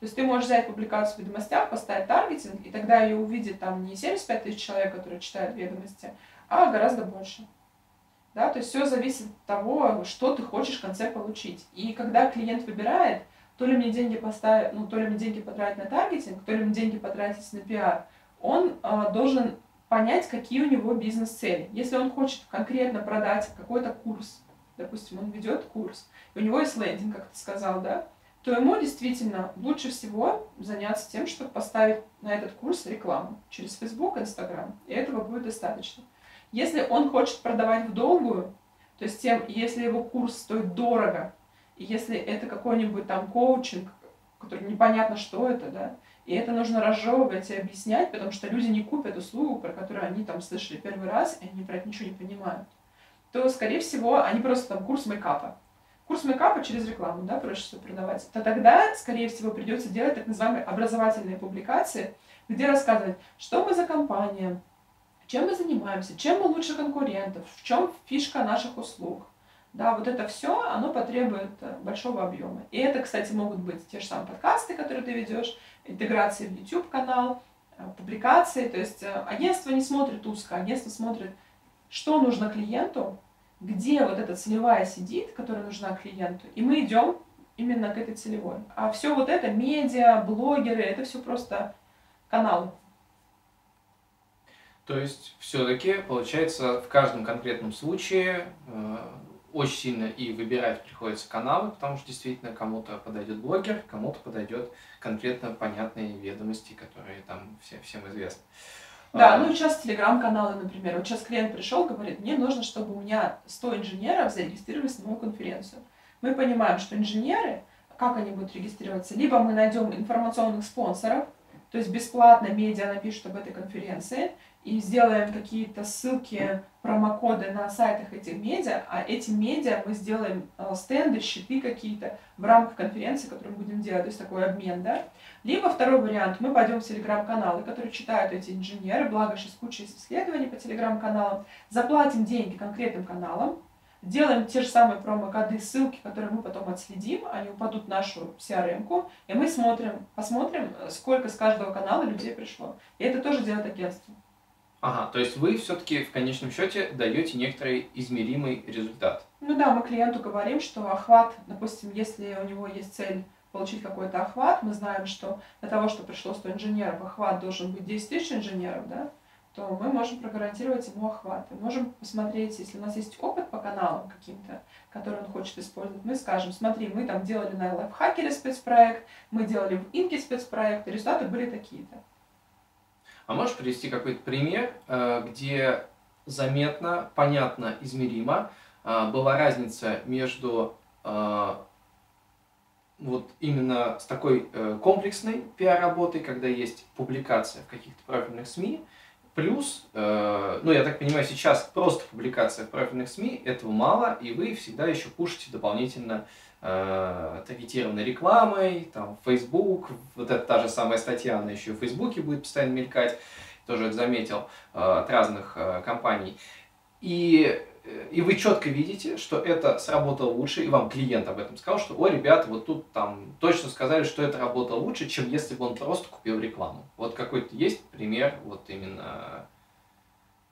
То есть ты можешь взять публикацию в ведомостях, поставить таргетинг, и тогда ее увидит там не 75 тысяч человек, которые читают ведомости, а гораздо больше. Да? То есть все зависит от того, что ты хочешь в конце получить. И когда клиент выбирает, то ли мне деньги поставить, ну, то ли мне деньги потратить на таргетинг, то ли мне деньги потратить на пиар, он э, должен понять, какие у него бизнес-цели. Если он хочет конкретно продать какой-то курс, допустим, он ведет курс, и у него есть лендинг, как ты сказал, да, то ему действительно лучше всего заняться тем, чтобы поставить на этот курс рекламу через Facebook, Instagram, и этого будет достаточно. Если он хочет продавать в долгую, то есть тем, если его курс стоит дорого, и если это какой-нибудь там коучинг, который непонятно, что это, да, и это нужно разжевывать и объяснять, потому что люди не купят услугу, про которую они там слышали первый раз, и они про это ничего не понимают, то, скорее всего, они просто там курс мейкапа. Курс мейкапа через рекламу, да, проще продавать. То тогда, скорее всего, придется делать так называемые образовательные публикации, где рассказывать, что мы за компания, чем мы занимаемся, чем мы лучше конкурентов, в чем фишка наших услуг. Да, вот это все, оно потребует э, большого объема. И это, кстати, могут быть те же самые подкасты, которые ты ведешь, интеграции в YouTube-канал, э, публикации. То есть э, агентство не смотрит узко, агентство смотрит, что нужно клиенту, где вот эта целевая сидит, которая нужна клиенту, и мы идем именно к этой целевой. А все вот это, медиа, блогеры, это все просто каналы. То есть все-таки получается в каждом конкретном случае очень сильно и выбирать приходится каналы, потому что действительно кому-то подойдет блогер, кому-то подойдет конкретно понятные ведомости, которые там все, всем известны. Да, а, ну сейчас телеграм-каналы, например. Вот сейчас клиент пришел, говорит, мне нужно, чтобы у меня 100 инженеров зарегистрировались на мою конференцию. Мы понимаем, что инженеры, как они будут регистрироваться? Либо мы найдем информационных спонсоров, то есть бесплатно медиа напишут об этой конференции, и сделаем какие-то ссылки, промокоды на сайтах этих медиа, а эти медиа мы сделаем э, стенды, щиты какие-то в рамках конференции, которую мы будем делать, то есть такой обмен, да. Либо второй вариант, мы пойдем в телеграм-каналы, которые читают эти инженеры, благо сейчас куча исследований по телеграм-каналам, заплатим деньги конкретным каналам, делаем те же самые промокоды, ссылки, которые мы потом отследим, они упадут в нашу CRM-ку, и мы смотрим, посмотрим, сколько с каждого канала людей пришло. И это тоже делает агентство. Ага, то есть вы все-таки в конечном счете даете некоторый измеримый результат. Ну да, мы клиенту говорим, что охват, допустим, если у него есть цель получить какой-то охват, мы знаем, что для того, чтобы пришло 100 инженеров, охват должен быть 10 тысяч инженеров, да, то мы можем прогарантировать ему охват. Мы можем посмотреть, если у нас есть опыт по каналам каким-то, который он хочет использовать, мы скажем, смотри, мы там делали на лайфхакере спецпроект, мы делали в Инке спецпроект, результаты были такие-то. А можешь привести какой-то пример, э, где заметно, понятно, измеримо э, была разница между э, вот именно с такой комплексной пиар-работой, когда есть публикация в каких-то профильных СМИ, плюс, ну, я так понимаю, сейчас просто публикация в профильных СМИ, этого мало, и вы всегда еще пушите дополнительно э, таргетированной рекламой, там, Facebook, вот эта та же самая статья, она еще в Фейсбуке будет постоянно мелькать, тоже это заметил, э, от разных э, компаний. И, и вы четко видите, что это сработало лучше, и вам клиент об этом сказал, что, о, ребята, вот тут там точно сказали, что это работало лучше, чем если бы он просто купил рекламу. Вот какой-то есть пример, вот именно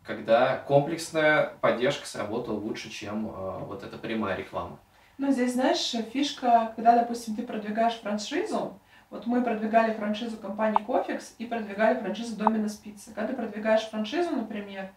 когда комплексная поддержка сработала лучше, чем э, вот эта прямая реклама. Ну, здесь, знаешь, фишка, когда, допустим, ты продвигаешь франшизу, вот мы продвигали франшизу компании Кофикс и продвигали франшизу Домина Спицы. Когда ты продвигаешь франшизу, например,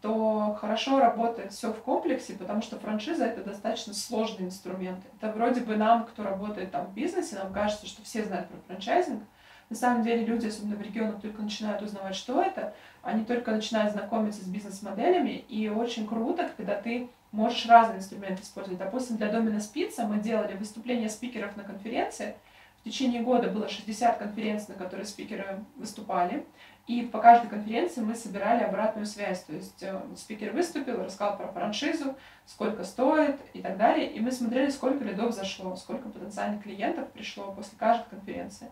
то хорошо работает все в комплексе, потому что франшиза это достаточно сложный инструмент. Это вроде бы нам, кто работает там в бизнесе, нам кажется, что все знают про франчайзинг. На самом деле люди, особенно в регионах, только начинают узнавать, что это, они только начинают знакомиться с бизнес-моделями, и очень круто, когда ты можешь разные инструменты использовать. Допустим, для Домина Спица мы делали выступления спикеров на конференции. В течение года было 60 конференций, на которые спикеры выступали. И по каждой конференции мы собирали обратную связь. То есть э, спикер выступил, рассказал про франшизу, сколько стоит и так далее. И мы смотрели, сколько лидов зашло, сколько потенциальных клиентов пришло после каждой конференции.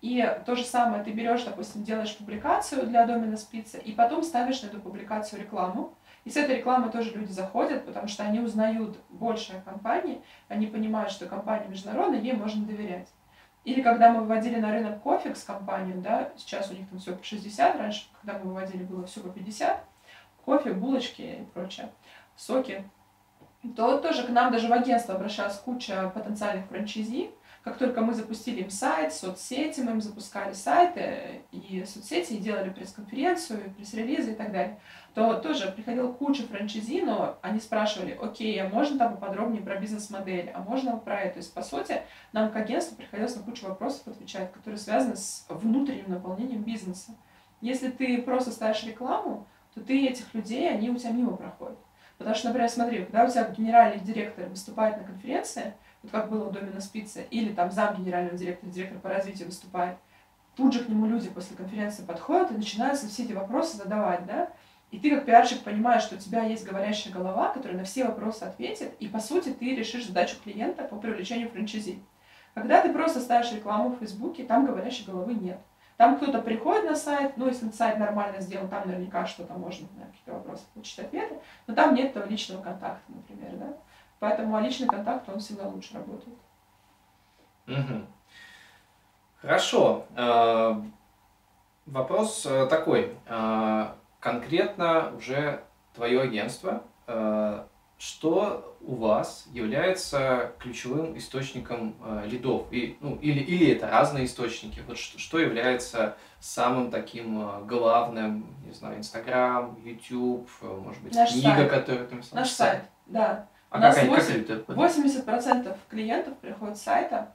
И то же самое ты берешь, допустим, делаешь публикацию для домена спицы, и потом ставишь на эту публикацию рекламу, и с этой рекламой тоже люди заходят, потому что они узнают больше о компании, они понимают, что компания международная, ей можно доверять. Или когда мы выводили на рынок кофе с компанию, да, сейчас у них там все по 60, раньше, когда мы выводили, было все по 50, кофе, булочки и прочее, соки. то тоже к нам даже в агентство обращалась куча потенциальных франчайзи, как только мы запустили им сайт, соцсети, мы им запускали сайты и соцсети, и делали пресс-конференцию, пресс-релизы и так далее, то тоже приходила куча франчайзи, но они спрашивали, окей, а можно там поподробнее про бизнес-модель, а можно про это? То есть, по сути, нам к агентству приходилось на кучу вопросов отвечать, которые связаны с внутренним наполнением бизнеса. Если ты просто ставишь рекламу, то ты этих людей, они у тебя мимо проходят. Потому что, например, смотри, когда у тебя генеральный директор выступает на конференции, вот как было у Домина Спица, или там зам генерального директора, директор по развитию выступает, тут же к нему люди после конференции подходят и начинаются все эти вопросы задавать, да, и ты как пиарщик понимаешь, что у тебя есть говорящая голова, которая на все вопросы ответит, и по сути ты решишь задачу клиента по привлечению франчайзи. Когда ты просто ставишь рекламу в Фейсбуке, там говорящей головы нет. Там кто-то приходит на сайт, ну, если сайт нормально сделан, там наверняка что-то можно на какие-то вопросы получить ответы, но там нет этого личного контакта, например, да. Поэтому а личный контакт, он всегда лучше работает. Угу. Хорошо. Э, вопрос э, такой. Э, конкретно уже твое агентство, что у вас является ключевым источником лидов? И, ну, или, или это разные источники? Вот что, что является самым таким главным, не знаю, Инстаграм, YouTube, может быть, Наш книга, сайт. которую ты написал? Наш сайт, да. А У нас как, они- как 8 это? 80% клиентов приходят с сайта,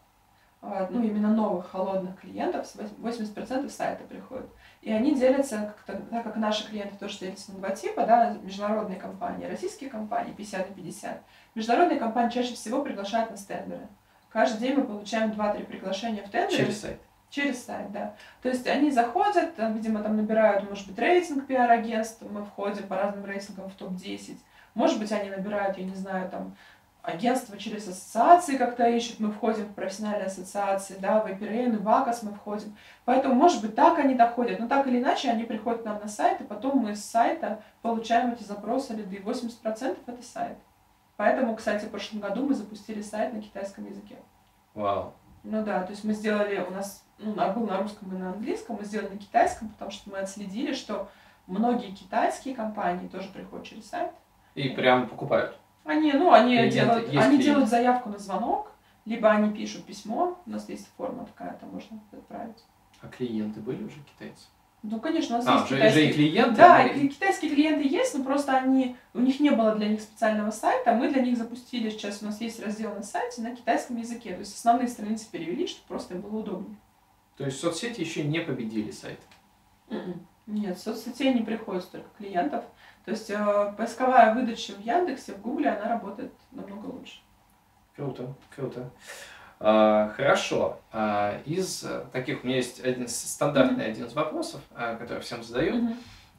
ну, именно новых холодных клиентов, с 80% с сайта приходят. И они делятся, как, так как наши клиенты тоже делятся на два типа, да, международные компании, российские компании, 50 на 50. Международные компании чаще всего приглашают на тендеры. Каждый день мы получаем 2-3 приглашения в тендеры. Через сайт. Через сайт, да. То есть они заходят, видимо, там набирают, может быть, рейтинг пиар-агентств, мы входим по разным рейтингам в топ-10. Может быть, они набирают, я не знаю, там, агентство через ассоциации как-то ищут, мы входим в профессиональные ассоциации, да, в IPRN, в АКОС мы входим. Поэтому, может быть, так они доходят, но так или иначе они приходят к нам на сайт, и потом мы с сайта получаем эти запросы лиды. 80% это сайт. Поэтому, кстати, в прошлом году мы запустили сайт на китайском языке. Вау. Ну да, то есть мы сделали, у нас ну, был на русском и на английском, мы сделали на китайском, потому что мы отследили, что многие китайские компании тоже приходят через сайт. И прям покупают. Они, ну, они Клиенты, делают, есть они делают заявку на звонок, либо они пишут письмо, у нас есть форма такая, там можно отправить. А клиенты были уже китайцы? Ну, конечно, у нас А, есть уже, китайские уже и клиенты? Да, и китайские клиенты есть, но просто они, у них не было для них специального сайта, мы для них запустили, сейчас у нас есть раздел на сайте на китайском языке, то есть основные страницы перевели, чтобы просто им было удобнее. То есть соцсети еще не победили сайт. Мгм. Нет, соцсетей не приходит столько клиентов, то есть э, поисковая выдача в Яндексе, в Гугле, она работает намного лучше. Круто, круто. А, хорошо. А, из таких у меня есть один стандартный один из вопросов, а, который всем задаю. Мгм.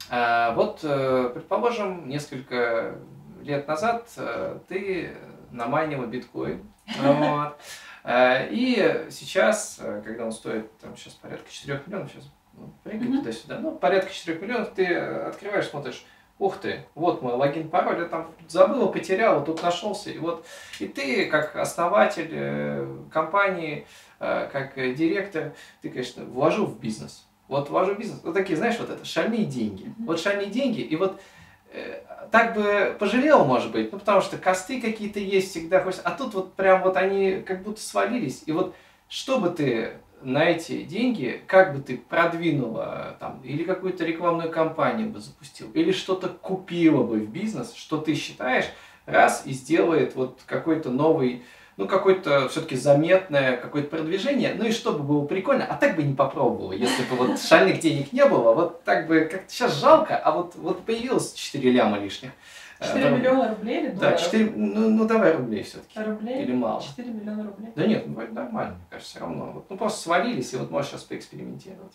А, вот, э, предположим, несколько лет назад э, ты наманила биткоин. Вот. А, И сейчас, э, когда он стоит там сейчас порядка 4 миллионов, сейчас ну, прыгает Мгм. туда-сюда, ну, порядка 4 миллионов, ты открываешь, смотришь, ух ты, вот мой логин, пароль, я там забыл, потерял, тут нашелся, и вот, и ты, как основатель э, компании, э, как э, директор, ты, конечно, вложу в бизнес. Вот вложу в бизнес. Вот такие, знаешь, вот это шальные деньги. Вот шальные деньги, и вот э, так бы пожалел, может быть, ну, потому что косты какие-то есть всегда, хочется, а тут вот прям вот они как будто свалились, и вот что бы ты на эти деньги, как бы ты продвинула там, или какую-то рекламную кампанию бы запустил, или что-то купила бы в бизнес, что ты считаешь, раз и сделает вот какой-то новый, ну, какое-то все-таки заметное какое-то продвижение, ну и чтобы было прикольно, а так бы не попробовала, если бы вот шальных денег не было, вот так бы, как сейчас жалко, а вот, вот появилось 4 ляма лишних. Э, 4 там- миллиона рублей или Да, долларов? 4, ну, ну давай рублей все-таки. рублей. Или мало? 4 миллиона рублей. Да нет, ну вроде нормально, мне кажется, все равно. Вот, ну просто свалились, и вот можешь сейчас поэкспериментировать.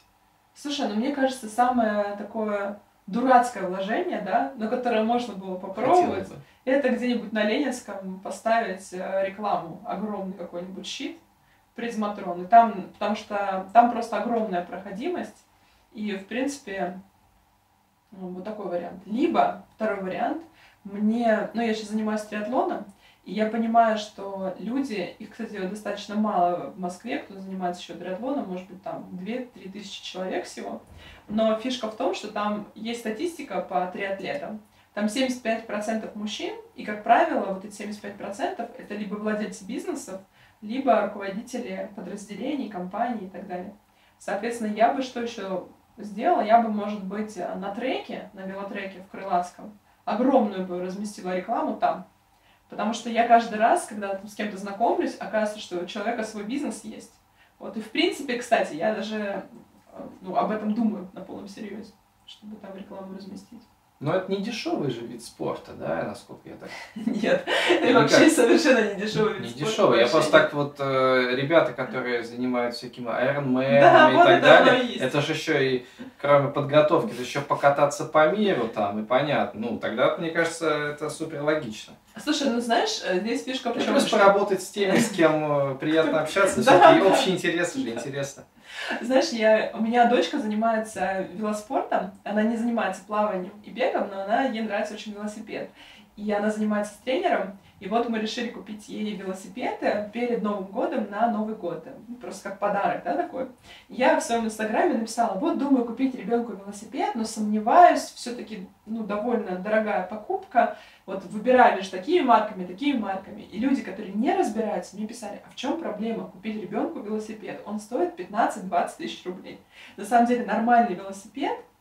Слушай, ну мне кажется, самое такое дурацкое вложение, да, на которое можно было попробовать, бы. это где-нибудь на Ленинском поставить э, рекламу, огромный какой-нибудь щит, призматрон, и там, потому что там просто огромная проходимость, и, в принципе, ну, вот такой вариант. Либо, второй вариант, мне, ну, я сейчас занимаюсь триатлоном, и я понимаю, что люди, их, кстати, достаточно мало в Москве, кто занимается еще триатлоном, может быть, там 2-3 тысячи человек всего. Но фишка в том, что там есть статистика по триатлетам. Там 75% мужчин, и, как правило, вот эти 75% это либо владельцы бизнесов, либо руководители подразделений, компаний и так далее. Соответственно, я бы что еще сделала? Я бы, может быть, на треке, на велотреке в Крылатском, огромную бы разместила рекламу там. Потому что я каждый раз, когда там, с кем-то знакомлюсь, оказывается, что у человека свой бизнес есть. Вот, и в принципе, кстати, я даже ну, об этом думаю на полном серьезе, чтобы там рекламу разместить. Но это не дешевый же вид спорта, да, насколько я так... Нет, это вообще совершенно не дешевый вид спорта. Не дешевый, я просто так вот, э, ребята, которые занимаются всякими айронменами и так далее, это же еще и, кроме подготовки, это еще покататься по миру там, и понятно. Ну, тогда, мне кажется, это супер логично. Слушай, ну знаешь, э, здесь фишка в чем? Плюс поработать с теми, с кем э, приятно общаться, все-таки общие интересы же интересно. Знаешь, я, у меня дочка занимается велоспортом, она не занимается плаванием и бегом, но она, ей нравится очень велосипед. И она занимается с тренером, и вот мы решили купить ей велосипеды перед Новым годом на Новый год. Просто как подарок, да, такой. Я в своем инстаграме написала, вот думаю купить ребенку велосипед, но сомневаюсь, все-таки, ну, довольно дорогая покупка. Вот выбираю между такими марками, такими марками. И люди, которые не разбираются, мне писали, а в чем проблема купить ребенку велосипед? Он стоит 15-20 тысяч рублей. На самом деле нормальный велосипед –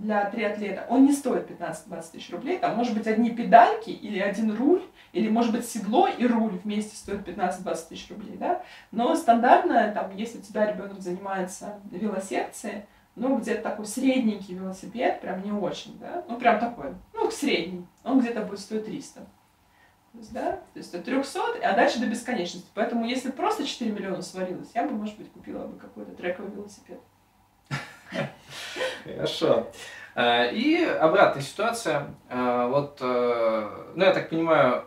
для триатлета, он не стоит 15-20 тысяч рублей. Там может быть одни педальки или один руль, или может быть седло и руль вместе стоит 15-20 тысяч рублей, да. Но стандартно, там, если у тебя ребенок занимается велосекцией, ну, где-то такой средненький велосипед, прям не очень, да, ну, прям такой, ну, средний, он где-то будет стоить 300. То есть, да, то есть от 300, а дальше до бесконечности. Поэтому, если просто 4 миллиона свалилось, я бы, может быть, купила бы какой-то трековый велосипед. Хорошо. Э, и обратная ситуация. Э, вот, э, ну, я так понимаю,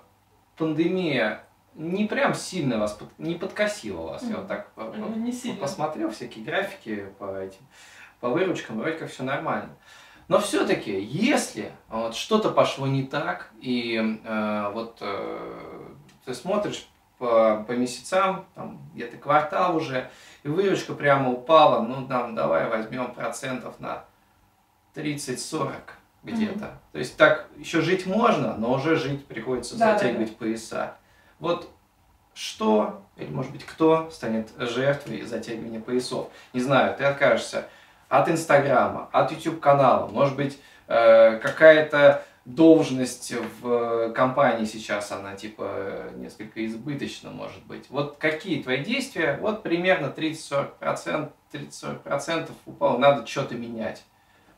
пандемия не прям сильно вас не подкосила вас. Я вот так не сильно. посмотрел всякие графики по этим по выручкам, вроде как все нормально. Но все-таки, если вот, что-то пошло не так, и э, вот э, ты смотришь по, по месяцам, там где-то квартал уже, и выручка прямо упала, ну там давай возьмем процентов на 30-40 где-то. Mm-hmm. То есть так еще жить можно, но уже жить приходится да, затягивать да, да. пояса. Вот что, или может быть кто станет жертвой затягивания поясов? Не знаю, ты откажешься от Инстаграма, от YouTube канала, может быть э, какая-то должность в компании сейчас, она типа несколько избыточна может быть. Вот какие твои действия? Вот примерно 30-40%, 30-40% упало, надо что-то менять.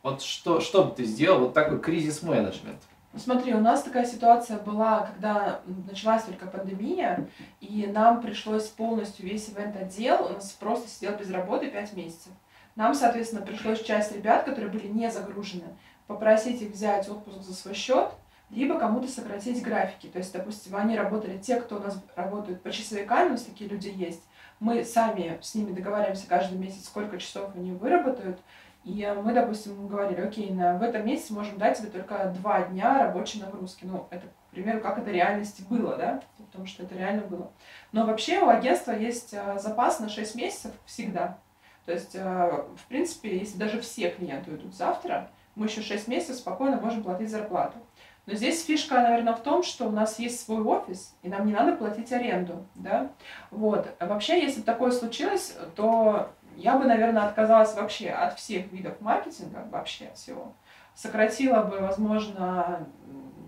Вот что, что бы ты сделал, вот такой кризис-менеджмент? Ну, смотри, у нас такая ситуация была, когда началась только пандемия, и нам пришлось полностью весь ивент-отдел, у нас просто сидел без работы 5 месяцев. Нам, соответственно, пришлось часть ребят, которые были не загружены, попросить их взять отпуск за свой счет, либо кому-то сократить графики. То есть, допустим, они работали, те, кто у нас работают по часовикам, у нас такие люди есть, мы сами с ними договариваемся каждый месяц, сколько часов они выработают, и мы, допустим, говорили, окей, на, в этом месяце можем дать тебе только два дня рабочей нагрузки. Ну, это, к примеру, как это в реальности было, да, потому что это реально было. Но вообще у агентства есть э, запас на 6 месяцев всегда. То есть, э, в принципе, если даже все клиенты уйдут завтра, мы еще 6 месяцев спокойно можем платить зарплату. Но здесь фишка, наверное, в том, что у нас есть свой офис, и нам не надо платить аренду, да. Вот. А вообще, если бы такое случилось, то я бы, наверное, отказалась вообще от всех видов маркетинга, вообще от всего. Сократила бы, возможно,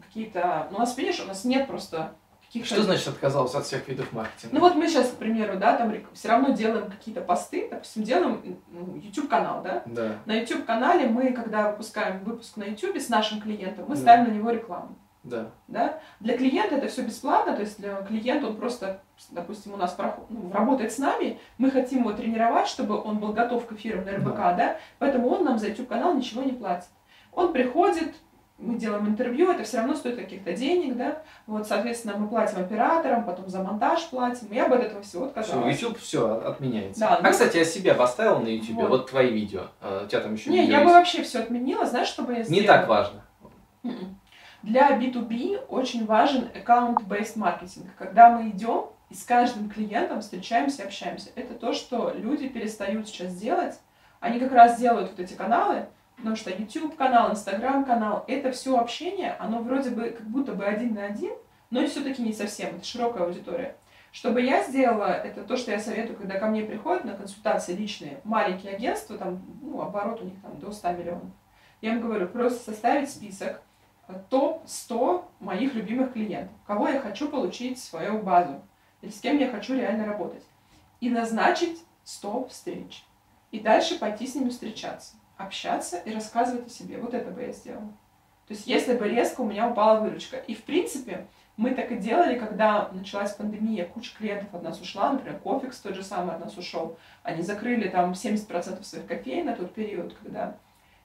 какие-то... Ну, у нас, видишь, у нас нет просто каких-то... Что значит отказалась от всех видов маркетинга? Ну вот мы сейчас, к примеру, да, там все равно делаем какие-то посты, допустим, делаем ну, YouTube-канал, да? Да. На YouTube-канале мы, когда выпускаем выпуск на YouTube с нашим клиентом, мы да. ставим на него рекламу. Да. да. Для клиента это все бесплатно, то есть для клиента он просто, допустим, у нас проход, ну, работает с нами, мы хотим его тренировать, чтобы он был готов к эфирам на РБК, да, да? поэтому он нам за YouTube-канал ничего не платит. Он приходит, мы делаем интервью, это все равно стоит каких-то денег, да, вот, соответственно, мы платим операторам, потом за монтаж платим, я бы от этого всего отказалась. Все, YouTube все отменяется. Да, а, ну, кстати, я себя поставил на YouTube, вот, вот твои видео, а, у тебя там еще Не, я есть. бы вообще все отменила, знаешь, чтобы я сделала? Не так важно. М-м. Для B2B очень важен account-based маркетинг, когда мы идем и с каждым клиентом встречаемся и общаемся. Это то, что люди перестают сейчас делать. Они как раз делают вот эти каналы, Потому что YouTube канал, Instagram канал, это все общение, оно вроде бы как будто бы один на один, но все-таки не совсем, это широкая аудитория. Что бы я сделала, это то, что я советую, когда ко мне приходят на консультации личные маленькие агентства, там, ну, оборот у них там до 100 миллионов. Я им говорю, просто составить список э, топ-100 моих любимых клиентов, кого я хочу получить в свою базу, или с кем я хочу реально работать. И назначить 100 встреч. И дальше пойти с ними встречаться, общаться и рассказывать о себе. Вот это бы я сделала. То есть если бы резко у меня упала выручка. И в принципе, мы так и делали, когда началась пандемия, куча клиентов от нас ушла, например, Кофикс тот же самый от нас ушел. Они закрыли там 70% своих кофеин на тот период, когда...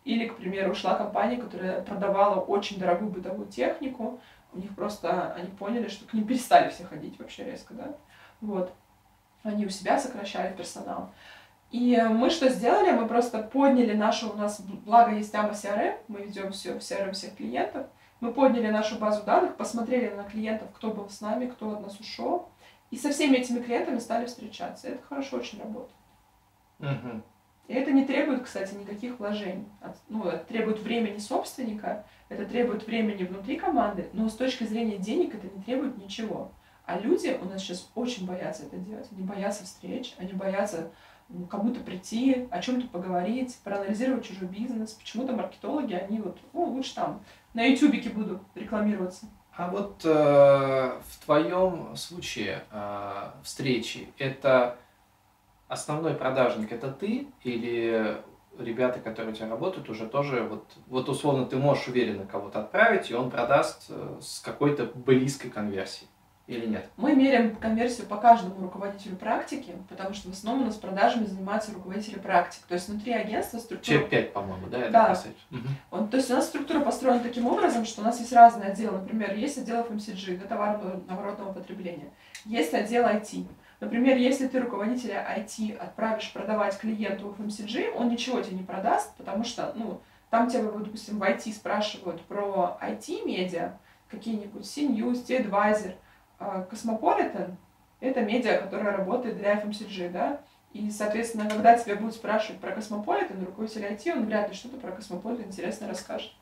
Или, к примеру, ушла компания, которая продавала очень дорогую бытовую технику, у них просто, они поняли, что к ним перестали все ходить вообще резко, да, вот. Они у себя сокращали персонал. И мы что сделали? Мы просто подняли нашу, у нас, благо есть AMA CRM, мы ведем все в CRM всех клиентов, мы подняли нашу базу данных, посмотрели на клиентов, кто был с нами, кто от нас ушел, и со всеми этими клиентами стали встречаться. Это хорошо очень работает. Угу. И это не требует, кстати, никаких вложений. Ну, это требует времени собственника, это требует времени внутри команды, но с точки зрения денег это не требует ничего. А люди у нас сейчас очень боятся это делать. Они боятся встреч, они боятся кому-то прийти, о чем-то поговорить, проанализировать чужой бизнес. Почему-то маркетологи, они вот, ну, лучше там на ютубике буду рекламироваться. А вот э, в твоем случае э, встречи это основной продажник это ты или ребята, которые у тебя работают, уже тоже вот, вот условно ты можешь уверенно кого-то отправить, и он продаст э, с какой-то близкой конверсией? Или нет? Мы меряем конверсию по каждому руководителю практики, потому что в основном у нас продажами занимаются руководители практик. То есть внутри агентства структура... Человек 5, по-моему, да? Да. Угу. Он, то есть у нас структура построена таким образом, что у нас есть разные отделы. Например, есть отдел FMCG, да, товарно-оборотного потребления. Есть отдел IT. Например, если ты руководителя IT отправишь продавать клиенту в FMCG, он ничего тебе не продаст, потому что, ну, там тебя, допустим, в IT спрашивают про IT-медиа, какие-нибудь CNews, TAdviser, Cosmopolitan — это медиа, которая работает для FMCG, да, и, соответственно, когда тебя будут спрашивать про Космополитен, руководитель IT, он вряд ли что-то про Космополитен интересно расскажет.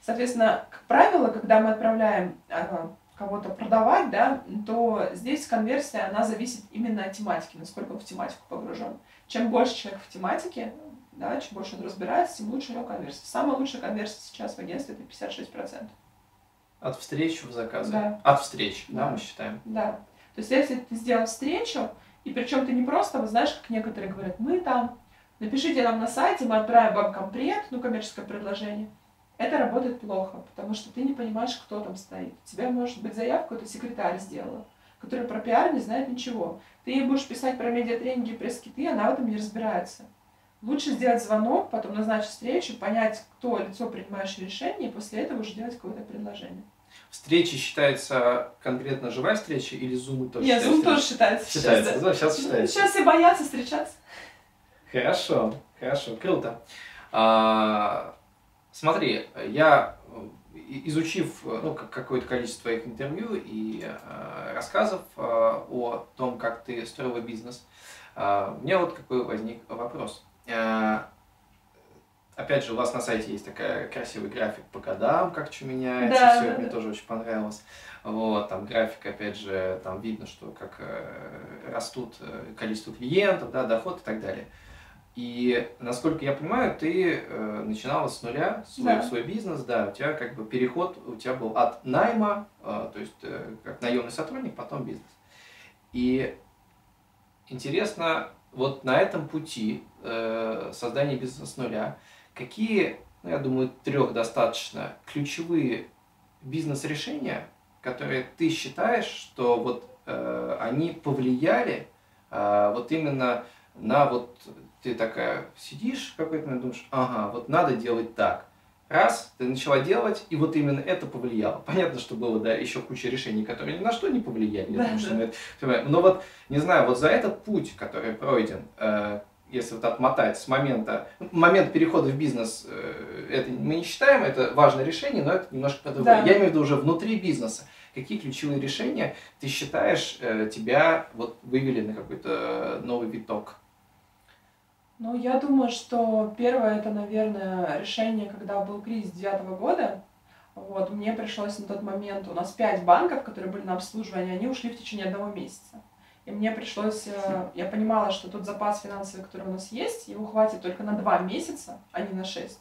Соответственно, как правило, когда мы отправляем а, кого-то продавать, да, то здесь конверсия, она зависит именно от тематики, насколько он в тематику погружен. Чем больше человек в тематике, да, чем больше он разбирается, тем лучше у него конверсия. Самая лучшая конверсия сейчас в агентстве это 56%. От встреч в заказы? Да. От встреч, да. да, мы считаем? Да. То есть если ты сделал встречу, и причем ты не просто, вот знаешь, как некоторые говорят, мы там, напишите нам на сайте, мы отправим вам комплект, ну, коммерческое предложение. Это работает плохо, потому что ты не понимаешь, кто там стоит. У тебя может быть заявку, это секретарь сделала, который про пиар не знает ничего. Ты ей будешь писать про медиатренинги и пресс-киты, она в этом не разбирается. Лучше сделать звонок, потом назначить встречу, понять, кто лицо, принимающее решение, и после этого уже делать какое-то предложение. Встреча считается конкретно живая встреча или зум тоже Нет, зум тоже считается. Считается, сейчас, да? сейчас считается. Сейчас все боятся встречаться. Хорошо, хорошо, круто. А, смотри, я изучив ну, какое-то количество твоих интервью и э, рассказов э, о том, как ты строила бизнес, э, у меня вот какой возник вопрос. Э, опять же, у вас на сайте есть такая красивый график по годам, как что меняется, да, все да, мне да. тоже очень понравилось. Вот, там график, опять же, там видно, что как э, растут э, количество клиентов, да, доход и так далее. И, насколько я понимаю, ты э, начинала с нуля свой, Да. свой бизнес, да, у тебя как бы переход, у тебя был от найма, э, то есть э, как наемный сотрудник, потом бизнес. И интересно, вот на этом пути э, создания бизнеса с нуля, какие, ну, я думаю, трех достаточно ключевые бизнес-решения, которые ты считаешь, что вот э, они повлияли э, вот именно на вот ты такая сидишь какой-то момент думаешь, ага, вот надо делать так. Раз, ты начала делать, и вот именно это повлияло. Понятно, что было, да, еще куча решений, которые ни на что не повлияли. Да, думаю, что да. мы это понимаем. Но вот, не знаю, вот за этот путь, который пройден, э, если вот отмотать с момента, момент перехода в бизнес, э, это мы не считаем, это важное решение, но это немножко по другое. Да. Я имею в виду уже внутри бизнеса. Какие ключевые решения ты считаешь э, тебя вот вывели на какой-то новый виток? Ну, я думаю, что первое это, наверное, решение, когда был кризис девятого года. Вот, мне пришлось на тот момент, у нас пять банков, которые были на обслуживании, они ушли в течение одного месяца. И мне пришлось, э, я понимала, что тот запас финансовый, который у нас есть, его хватит только на два месяца, а не на шесть.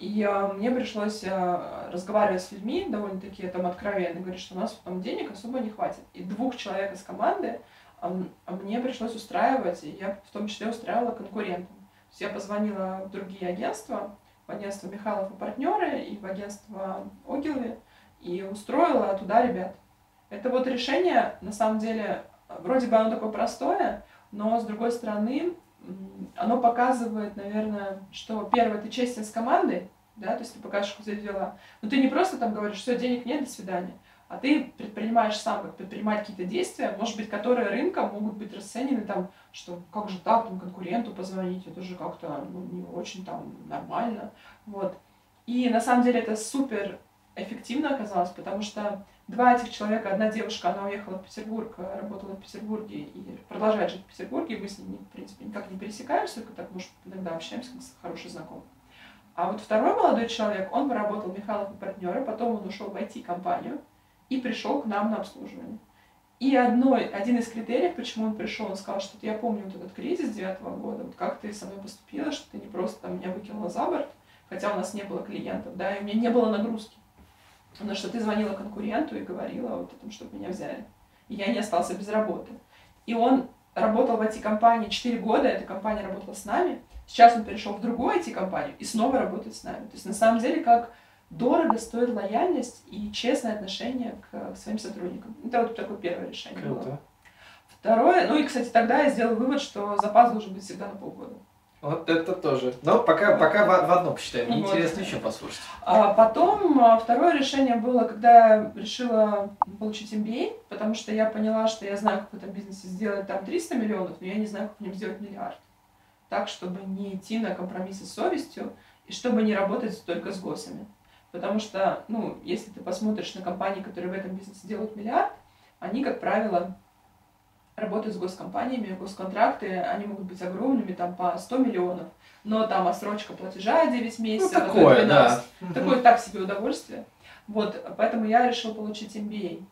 И э, мне пришлось э, разговаривать с людьми довольно-таки там откровенно, говорить, что у нас там денег особо не хватит. И двух человек из команды а мне пришлось устраивать, и я в том числе устраивала конкурентам. То есть я позвонила в другие агентства, в агентство Михайлов и партнеры, и в агентство Огилви, и устроила туда ребят. Это вот решение, на самом деле, вроде бы оно такое простое, но с другой стороны, оно показывает, наверное, что первое, ты честен с командой, да, то есть ты покажешь, куда дела. Но ты не просто там говоришь, все, денег нет, до свидания а ты предпринимаешь сам, как предпринимать какие-то действия, может быть, которые рынком могут быть расценены там, что как же так, там, конкуренту позвонить, это же как-то ну, не очень там нормально, вот. И на самом деле это супер эффективно оказалось, потому что два этих человека, одна девушка, она уехала в Петербург, работала в Петербурге и продолжает жить в Петербурге, мы с ней, в принципе, никак не пересекаемся, только так, может, иногда общаемся, как хороший знакомый. А вот второй молодой человек, он поработал Михайлов и партнеры, потом он ушел в IT-компанию, и пришел к нам на обслуживание. И одной, один из критериев, почему он пришел, он сказал, что я помню вот этот кризис девятого года, вот как ты со мной поступила, что ты не просто там меня выкинула за борт, хотя у нас не было клиентов, да, и у меня не было нагрузки. Но что ты звонила конкуренту и говорила вот том, чтобы меня взяли. И я не остался без работы. И он работал в IT-компании 4 года, эта компания работала с нами. Сейчас он перешел в другую IT-компанию и снова работает с нами. То есть на самом деле как дорого стоит лояльность и честное отношение к, своим сотрудникам. Это вот такое первое решение Круто. было. Второе, ну и, кстати, тогда я сделала вывод, что запас должен быть всегда на полгода. Вот это тоже. Но пока, пока в, в одно посчитаем. Мне вот. интересно еще послушать. А потом а, второе решение было, когда я решила получить MBA, потому что я поняла, что я знаю, как в этом бизнесе сделать там 300 миллионов, но я не знаю, как в нем сделать миллиард. Так, чтобы не идти на компромиссы с совестью и чтобы не работать только с госами. Потому что, ну, если ты посмотришь на компании, которые в этом бизнесе делают миллиард, они, как правило, работают с госкомпаниями, госконтракты, они могут быть огромными, там, по 100 миллионов, но там отсрочка платежа 9 месяцев, ну, такое, да. такое так себе удовольствие. Вот, поэтому я решила получить MBA.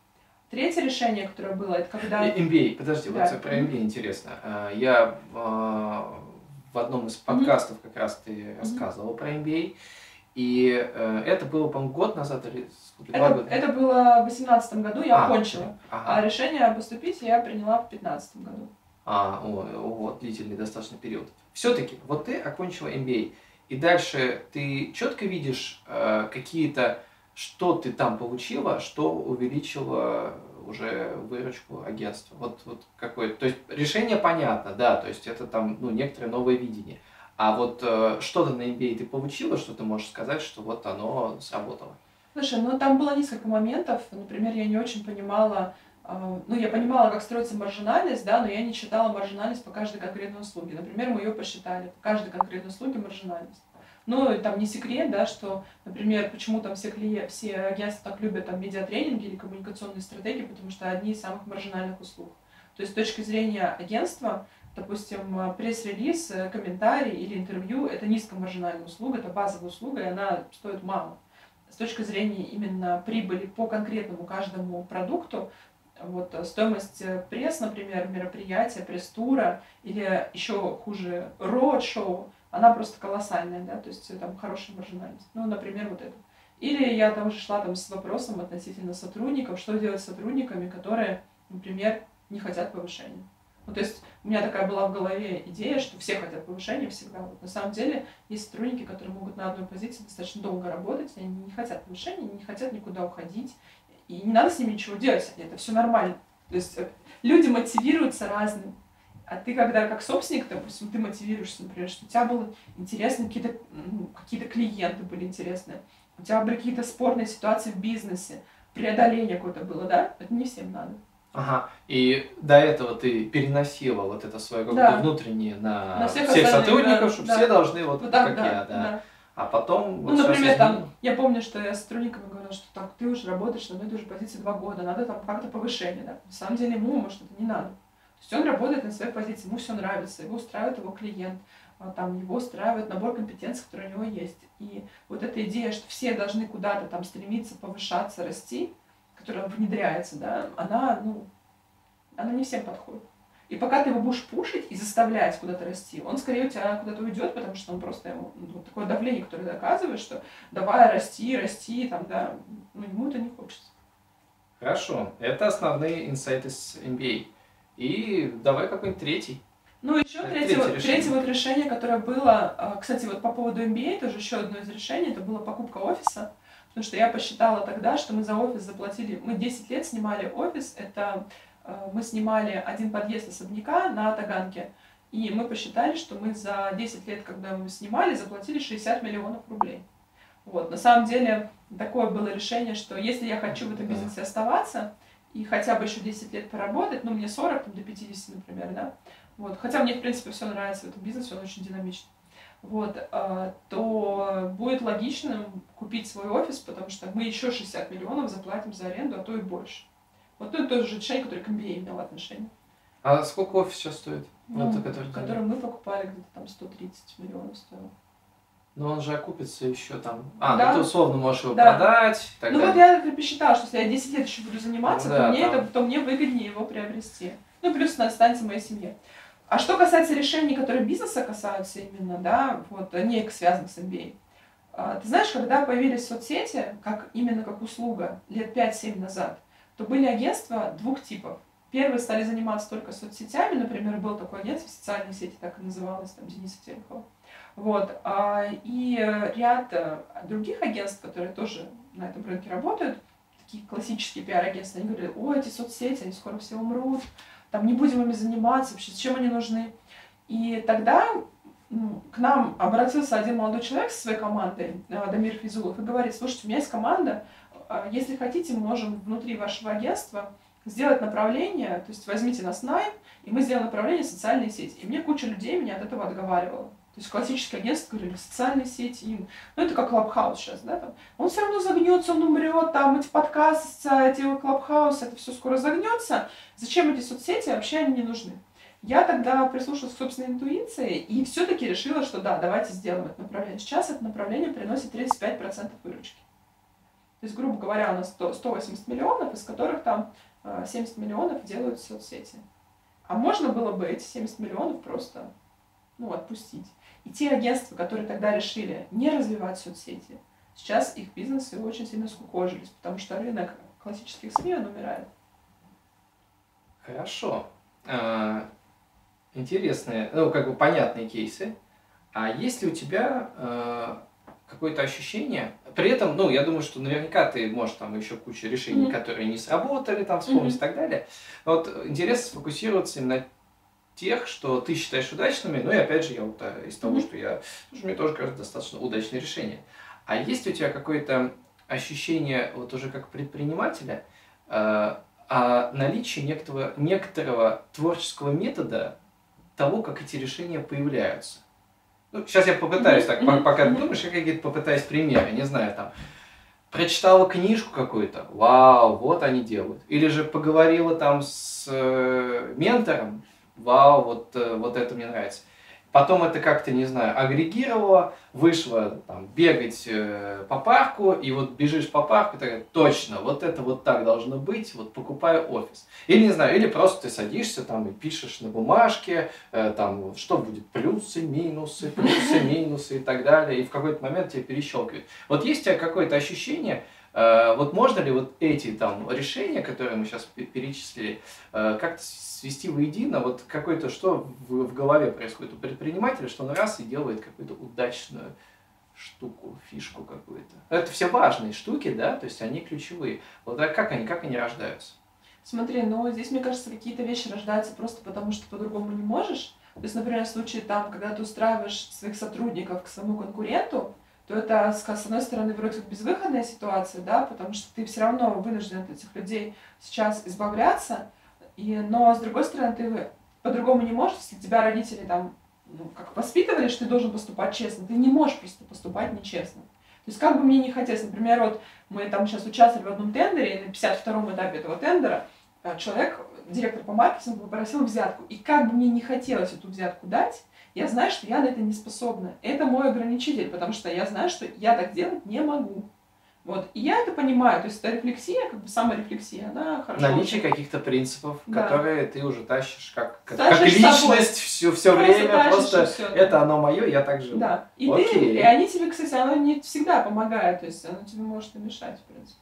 Третье решение, которое было, это когда... MBA, подожди, да. вот про MBA интересно. А, я а, в одном из подкастов как раз ты рассказывал про MBA, и э, это было, по-моему, год назад или два это, года? Это было в 2018 году, я а, окончила. Ага. А решение поступить я приняла в 2015 году. А, о, вот, длительный достаточно период. Все-таки, вот ты окончила MBA, и дальше ты четко видишь э, какие-то, что ты там получила, что увеличило уже выручку агентства. Вот, вот какое То есть решение понятно, да, то есть это там, ну, некоторое новое видение. А вот э, что-то на MBA ты получила, что ты можешь сказать, что вот оно сработало? Слушай, ну там было несколько моментов. Например, я не очень понимала, э, ну я понимала, как строится маржинальность, да, но я не считала маржинальность по каждой конкретной услуге. Например, мы ее посчитали, по каждой конкретной услуге маржинальность. Ну, там не секрет, да, что, например, почему там все, клиенты, все агентства так любят там медиатренинги или коммуникационные стратегии, потому что одни из самых маржинальных услуг. То есть с точки зрения агентства допустим, э, пресс-релиз, э, комментарий или интервью – это низкомаржинальная услуга, это базовая услуга, и она стоит мало. С точки зрения именно прибыли по конкретному каждому продукту, вот э, стоимость пресс, например, мероприятия, пресс-тура или еще хуже роуд-шоу, она просто колоссальная, да, то есть там хорошая маржинальность. Ну, например, вот это. Или я там уже шла там с вопросом относительно сотрудников, что делать с сотрудниками, которые, например, не хотят повышения. Ну, то есть у меня такая была в голове идея, что все хотят повышения всегда. Вот на самом деле есть сотрудники, которые могут на одной позиции достаточно долго работать, они не хотят повышения, не хотят никуда уходить, и не надо с ними ничего делать, это все нормально. То есть э, люди мотивируются разным. А ты, когда как собственник, допустим, ты мотивируешься, например, что у тебя было интересно, какие-то ну, какие клиенты были интересные, у тебя были какие-то спорные ситуации в бизнесе, преодоление какое-то было, да? Это не всем надо. Ага. И до этого ты переносила вот это свое какое-то да. внутреннее на, на всех, всех сотрудников, да, чтобы да. все должны вот, вот так, как да, я, да. да. А потом... Ну, вот например, там, я помню, что я с сотрудниками говорила, что так, ты уже работаешь на одной и той же позиции два года, надо там как-то повышение, да. На самом деле ему, может, это не надо. То есть он работает на своей позиции, ему все нравится, его устраивает его клиент, а, там его устраивает набор компетенций, которые у него есть. И вот эта идея, что все должны куда-то там стремиться повышаться, расти, которая внедряется, да, она, ну, она не всем подходит. И пока ты его будешь пушить и заставлять куда-то расти, он скорее у тебя куда-то уйдет, потому что он просто ему ну, такое давление, которое доказывает, что давай расти, расти, там, да, ну, ему это не хочется. Хорошо, это основные инсайты с MBA. И давай какой-нибудь третий. Ну, еще третье, третье, вот, третье вот решение, которое было, а, кстати, вот по поводу MBA, тоже еще одно из решений, это была покупка офиса, потому что я посчитала тогда, что мы за офис заплатили, мы 10 лет снимали офис, это а, мы снимали один подъезд особняка на Таганке, и мы посчитали, что мы за 10 лет, когда мы снимали, заплатили 60 миллионов рублей. Вот. На самом деле, такое было решение, что если я хочу в этом бизнесе оставаться и хотя бы еще 10 лет поработать, ну, мне 40, там, до 50, например, да, вот, хотя мне, в принципе, все нравится в этом бизнесе, он очень динамичный, вот, а, то будет логичным купить свой офис, потому что мы еще 60 миллионов заплатим за аренду, а то и больше. Вот ну, это тоже решение, которое к MBA имело отношение. А сколько офис сейчас стоит? Ну, вот, который, который мы покупали, где-то там 130 миллионов стоил. Но он же окупится еще там. А, да. ну ты условно можешь его да. продать. Так ну далее. вот я посчитала, что если я 10 лет еще буду заниматься, да, то, мне там... это, то мне выгоднее его приобрести. Ну, плюс она останется в моей семье. А что касается решений, которые бизнеса касаются именно, да, вот, не связанных с MBA. А, ты знаешь, когда появились соцсети, как, именно как услуга, лет 5-7 назад, то были агентства двух типов. Первые стали заниматься только соцсетями, например, был такой агентство социальные сети, так и называлось, там, Дениса Терехова. Вот. А, и ряд э, других агентств, которые тоже на этом рынке работают, такие классические пиар-агентства, они говорили, о, эти соцсети, они скоро все умрут, там не будем ими заниматься, вообще зачем они нужны. И тогда ну, к нам обратился один молодой человек со своей командой, э, Дамир Физулов, и говорит, слушайте, у меня есть команда, э, если хотите, мы можем внутри вашего агентства сделать направление, то есть возьмите нас найм, и мы сделаем направление социальные сети. И мне куча людей меня от этого отговаривала. То есть классическое агентство говорили, социальные сети, им, ну это как Clubhouse сейчас, да, там. Он все равно загнется, он умрет, там эти подкасты, эти Clubhouse, это все скоро загнется. Зачем эти соцсети, вообще они не нужны. Я тогда прислушалась к собственной интуиции и все-таки решила, что да, давайте сделаем это направление. Сейчас это направление приносит 35% выручки. То есть, грубо говоря, у нас 100, 180 миллионов, из которых там 70 э, миллионов делают соцсети. А можно было бы эти 70 миллионов просто ну, отпустить. И те агентства, которые тогда решили не развивать соцсети, сейчас их бизнесы очень сильно скукожились, потому что рынок классических СМИ, он умирает. Хорошо. А, интересные, ну, как бы понятные кейсы. А есть ли у тебя а, какое-то ощущение, при этом, ну, я думаю, что наверняка ты можешь там еще кучу решений, mm-hmm. которые не сработали, там вспомнить mm-hmm. и так далее. Но вот интересно сфокусироваться именно тех, что ты считаешь удачными, ну и опять же, я вот э, из того, что я, мне тоже кажется, достаточно удачное решение. А есть у тебя какое-то ощущение, вот уже как предпринимателя, э, о наличии некоторого, некоторого творческого метода того, как эти решения появляются? Ну, сейчас я попытаюсь так, пока ты думаешь, я какие-то попытаюсь примеры, не знаю, там, прочитала книжку какую-то, вау, вот они делают. Или же поговорила там с э, ментором, вау, вот, э, вот это мне нравится. Потом это как-то, не знаю, агрегировала, вышла там бегать э, по парку, и вот бежишь по парку, такая, точно, вот это вот так должно быть, вот покупаю офис. Или, не знаю, или просто ты садишься там и пишешь на бумажке, э, там, что будет, плюсы, минусы, плюсы, минусы и так далее, и в какой-то момент тебе перещелкивает. Вот есть у тебя какое-то ощущение, вот можно ли вот эти там решения, которые мы сейчас перечислили, э, как-то свести воедино вот какой-то, что в, в голове происходит у предпринимателя, что он раз и делает какую-то удачную штуку, фишку какую-то. Это все важные штуки, да, то есть они ключевые. Вот а как они, как они рождаются? Смотри, ну здесь, мне кажется, какие-то вещи рождаются просто потому, что по-другому не можешь. То есть, например, в случае там, когда ты устраиваешь своих сотрудников к своему конкуренту, то это, с одной стороны, вроде безвыходная ситуация, да, потому что ты все равно вынужден от этих людей сейчас избавляться, и, но, с другой стороны, ты по-другому не можешь, если тебя родители там, ну, как воспитывали, что ты должен поступать честно, ты не можешь просто поступать нечестно. То есть, как бы мне не хотелось, например, вот мы там сейчас участвовали в одном тендере, и на 52-м этапе этого тендера э, человек директор по маркетингу попросил взятку. И как бы мне не хотелось эту взятку дать, я знаю, что я на это не способна. Это мой ограничитель, потому что я знаю, что я так делать не могу. Вот. И я это понимаю. То есть эта рефлексия, как бы саморефлексия, она хорошо. Наличие каких-то принципов, Да. которые ты уже тащишь как, как, Тащишь как собой. личность все, все Просто время. Просто да. это оно мое, я так живу. Да. И, Окей. ты, и они тебе, кстати, оно не всегда помогает. То есть оно тебе может и мешать, в принципе.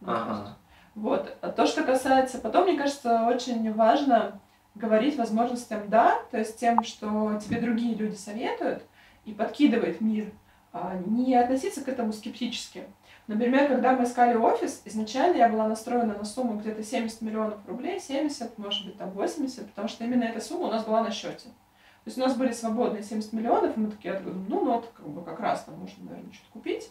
Мне Ага. Вот. А то, что касается... Потом, мне кажется, очень важно говорить возможностям «да», то есть тем, что тебе другие люди советуют и подкидывает мир, а не относиться к этому скептически. Например, когда мы искали офис, изначально я была настроена на сумму где-то 70 миллионов рублей, 70, может быть, там 80, потому что именно эта сумма у нас была на счете. То есть у нас были свободные 70 миллионов, и мы такие, я думаю, ну, ну, это как бы как раз там можно, наверное, что-то купить.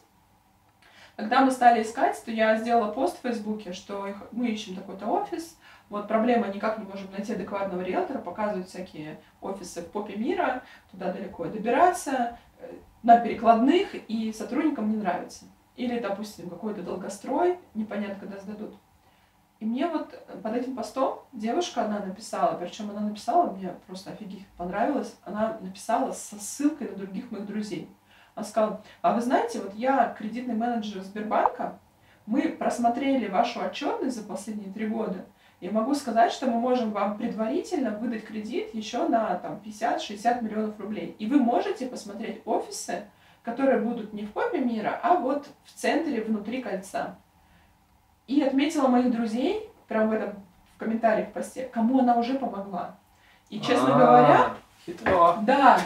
Когда мы стали искать, то я сделала пост в Фейсбуке, что мы ищем такой-то офис. Вот проблема, никак не можем найти адекватного риэлтора, показывают всякие офисы в попе мира, туда далеко добираться, э, на перекладных, и сотрудникам не нравится. Или, допустим, какой-то долгострой, непонятно, когда сдадут. И мне вот под этим постом девушка, она написала, причем она написала, мне просто офигеть понравилось, она написала со ссылкой на других моих друзей. Она сказала, а вы знаете, вот я кредитный менеджер Сбербанка, мы просмотрели вашу отчетность за последние три года, и могу сказать, что мы можем вам предварительно выдать кредит еще на там, 50-60 миллионов рублей. И вы можете посмотреть офисы, которые будут не в попе мира, а вот в центре, внутри кольца. И отметила моих друзей, прям в этом в комментариях в посте, кому она уже помогла. И, честно А, говоря, Хитро. да.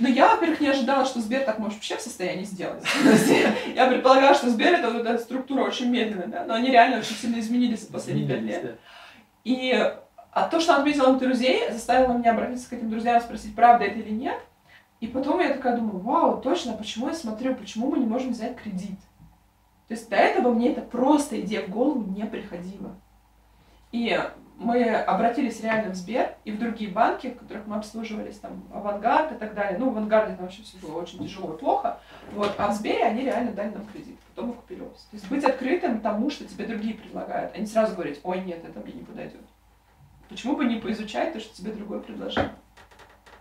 Но я, во-первых, не ожидала, что Сбер так может вообще в состоянии сделать. Я предполагала, что Сбер это вот эта структура очень медленная, да, но они реально очень сильно изменились за последние пять лет. И а то, что она отметила моих друзей, заставило меня обратиться к этим друзьям и спросить, правда это или нет. И потом я такая думаю, вау, точно, почему я смотрю, почему мы не можем взять кредит? То есть до этого мне это просто идея в голову не приходила. И мы обратились реально в Сбер и в другие банки, в которых мы обслуживались, там, Авангард и так далее. Ну, в Авангарде там вообще все было очень тяжело и плохо. Вот. А в Сбере они реально дали нам кредит. Потом мы купили офис. То есть быть открытым тому, что тебе другие предлагают, а не сразу говорить, ой, нет, это мне не подойдет. Почему бы не поизучать то, что тебе другой предложил?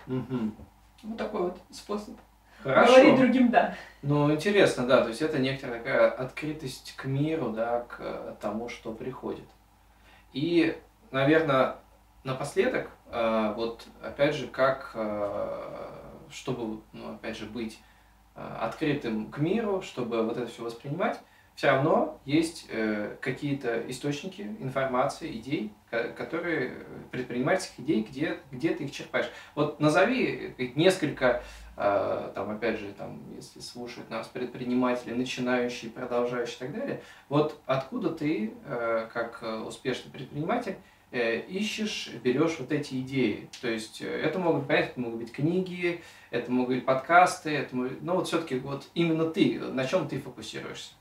Мгм. Вот такой вот способ. Хорошо. Говорить другим «да». Ну, интересно, да, то есть это некоторая такая открытость к миру, да, к тому, что приходит. И, наверное, напоследок, э, вот опять же, как, э, чтобы, ну, опять же, быть э, открытым к миру, чтобы вот это все воспринимать, все равно есть какие-то источники информации, идей, ко- которые, предпринимательских идей, где, где ты их черпаешь. Вот назови несколько там, опять же, там, если слушают нас предприниматели, начинающие, продолжающие и так далее, вот откуда ты, как успешный предприниматель, ищешь, берешь вот эти идеи. То есть э, это могут, понять, это могут быть книги, это могут быть подкасты, это могут- ну вот все-таки вот именно ты, на чем ты фокусируешься.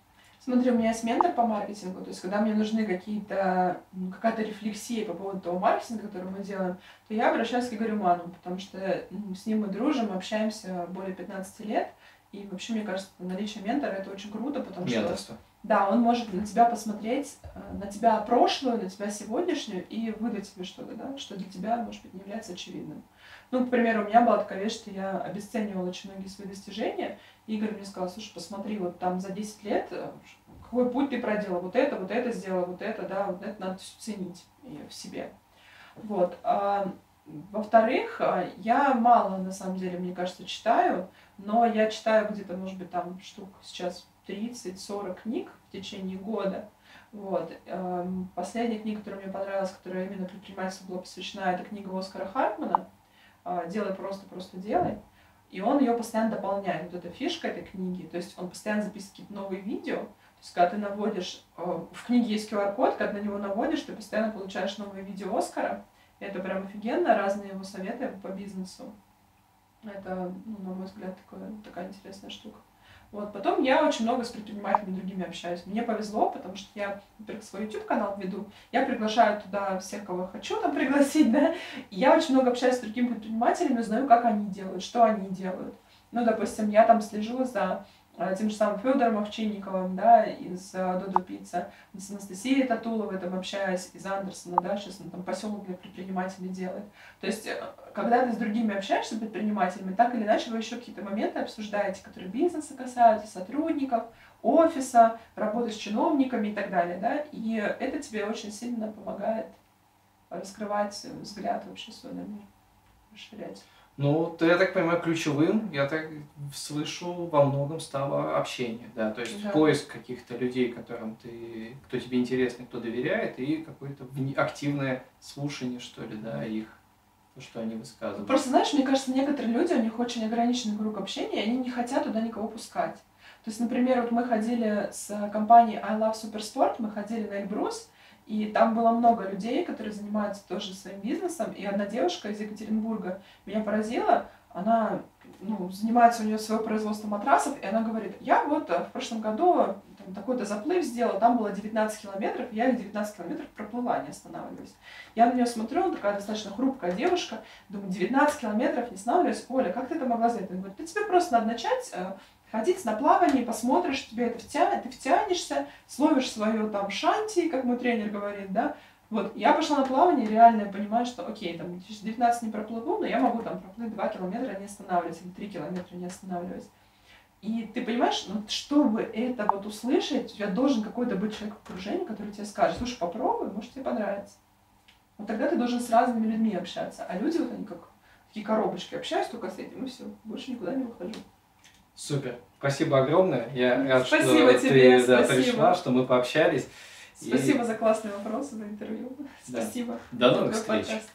Смотри, у меня есть ментор по маркетингу, то есть когда мне нужны какие-то, м, какая-то рефлексия по поводу того маркетинга, который мы деладелаем, то я обращаюсь к Игорю Ману, потому что м, с ним мы дружим, общаемся более 15 лет, и вообще, мне кажется, наличие ментора это очень круто, потому что Менторство. Да, он может на тебя посмотреть, э, на тебя прошлую, на тебя сегодняшнюю и выдать тебе что-то, да, что для тебя, может быть, не является очевидным. Ну, к примеру, у меня была такая вещь, что я обесценивала очень многие свои достижения. Игорь мне сказал, слушай, посмотри, вот там за 10 лет, э, какой путь ты проделал, вот это, вот это сделал, вот это, да, вот это надо всё ценить в себе. Вот. А, во-вторых, а, я мало, на самом деле, мне кажется, читаю, но я читаю где-то, может быть, там штук сейчас 30-40 книг в течение года. Вот. Эм, Последняя книга, которая мне понравилась, которая именно предпринимательству была посвящена, это книга Оскара Хартмана а, «Делай просто, просто делай». И он ее постоянно дополняет. Вот эта фишка этой книги. То есть он постоянно записывает какие-то новые видео. То есть когда ты наводишь... э, В книге есть QR-код, когда на него наводишь, ты постоянно получаешь новые видео Оскара. Это прям офигенно, разные его советы по бизнесу. Это, ну, на мой взгляд, такое, такая интересная штука. Вот. Потом я очень много с предпринимателями другими общаюсь. Мне повезло, потому что я, во-первых, свой YouTube-канал веду. Я приглашаю туда всех, кого хочу там пригласить, да. И я очень много общаюсь с другими предпринимателями, знаю, как они делают, что они делают. Ну, допустим, я там слежу за тем же самым Федором Овчинниковым, да, из Додо Пицца, с Анастасией Татуловой там общаюсь, из Андерсона, да, сейчас он там поселок для предпринимателей делает. То есть, э, когда ты с другими общаешься, предпринимателями, так или иначе вы еще какие-то моменты обсуждаете, которые бизнеса касаются, сотрудников, офиса, работы с чиновниками и так далее, да, и это тебе очень сильно помогает раскрывать взгляд вообще свой на мир, расширять. Ну, то я так понимаю, ключевым, я так слышу, во многом стало общение, да, то есть да. поиск каких-то людей, которым ты, кто тебе интересный, кто доверяет, и какое-то активное слушание, что ли, да, их, то, что они высказывают. Просто, знаешь, мне кажется, некоторые люди, у них очень ограниченный круг общения, и они не хотят туда никого пускать. То есть, например, вот мы ходили с компанией I Love Supersport, мы ходили на Эльбрус, и там было много людей, которые занимаются тоже своим бизнесом. И одна девушка из Екатеринбурга меня поразила. Она ну, занимается у нее свое производство матрасов, и она говорит, я вот э, в прошлом году там, такой-то заплыв сделала, там было 19 километров, я их 19 километров проплыла, не останавливаясь. Я на нее смотрю, такая достаточно хрупкая девушка, думаю, 19 километров, не останавливаясь, Оля, как ты это могла сделать? Она говорит, да тебе просто надо начать э, ходить на плавание, посмотришь, тебе это втянет, ты втянешься, словишь свое там шанти, как мой тренер говорит, да, вот, я пошла на плавание, реально я понимаю, что, окей, там, 19 не проплыву, но я могу там проплыть 2 километра, не останавливаясь, или 3 километра, не останавливаясь. И ты понимаешь, ну, чтобы это вот услышать, у тебя должен какой-то быть человек в окружении, который тебе скажет, слушай, попробуй, может тебе понравится. Вот тогда ты должен с разными людьми общаться. А люди вот они как такие коробочки общаются только с этим, и все, больше никуда не выхожу. Супер. Спасибо огромное. Я рад, спасибо что тебе, ты да, пришла, что мы пообщались. Спасибо и... за классные вопросы, за интервью. Да. Спасибо. До новых встреч. Подкаст.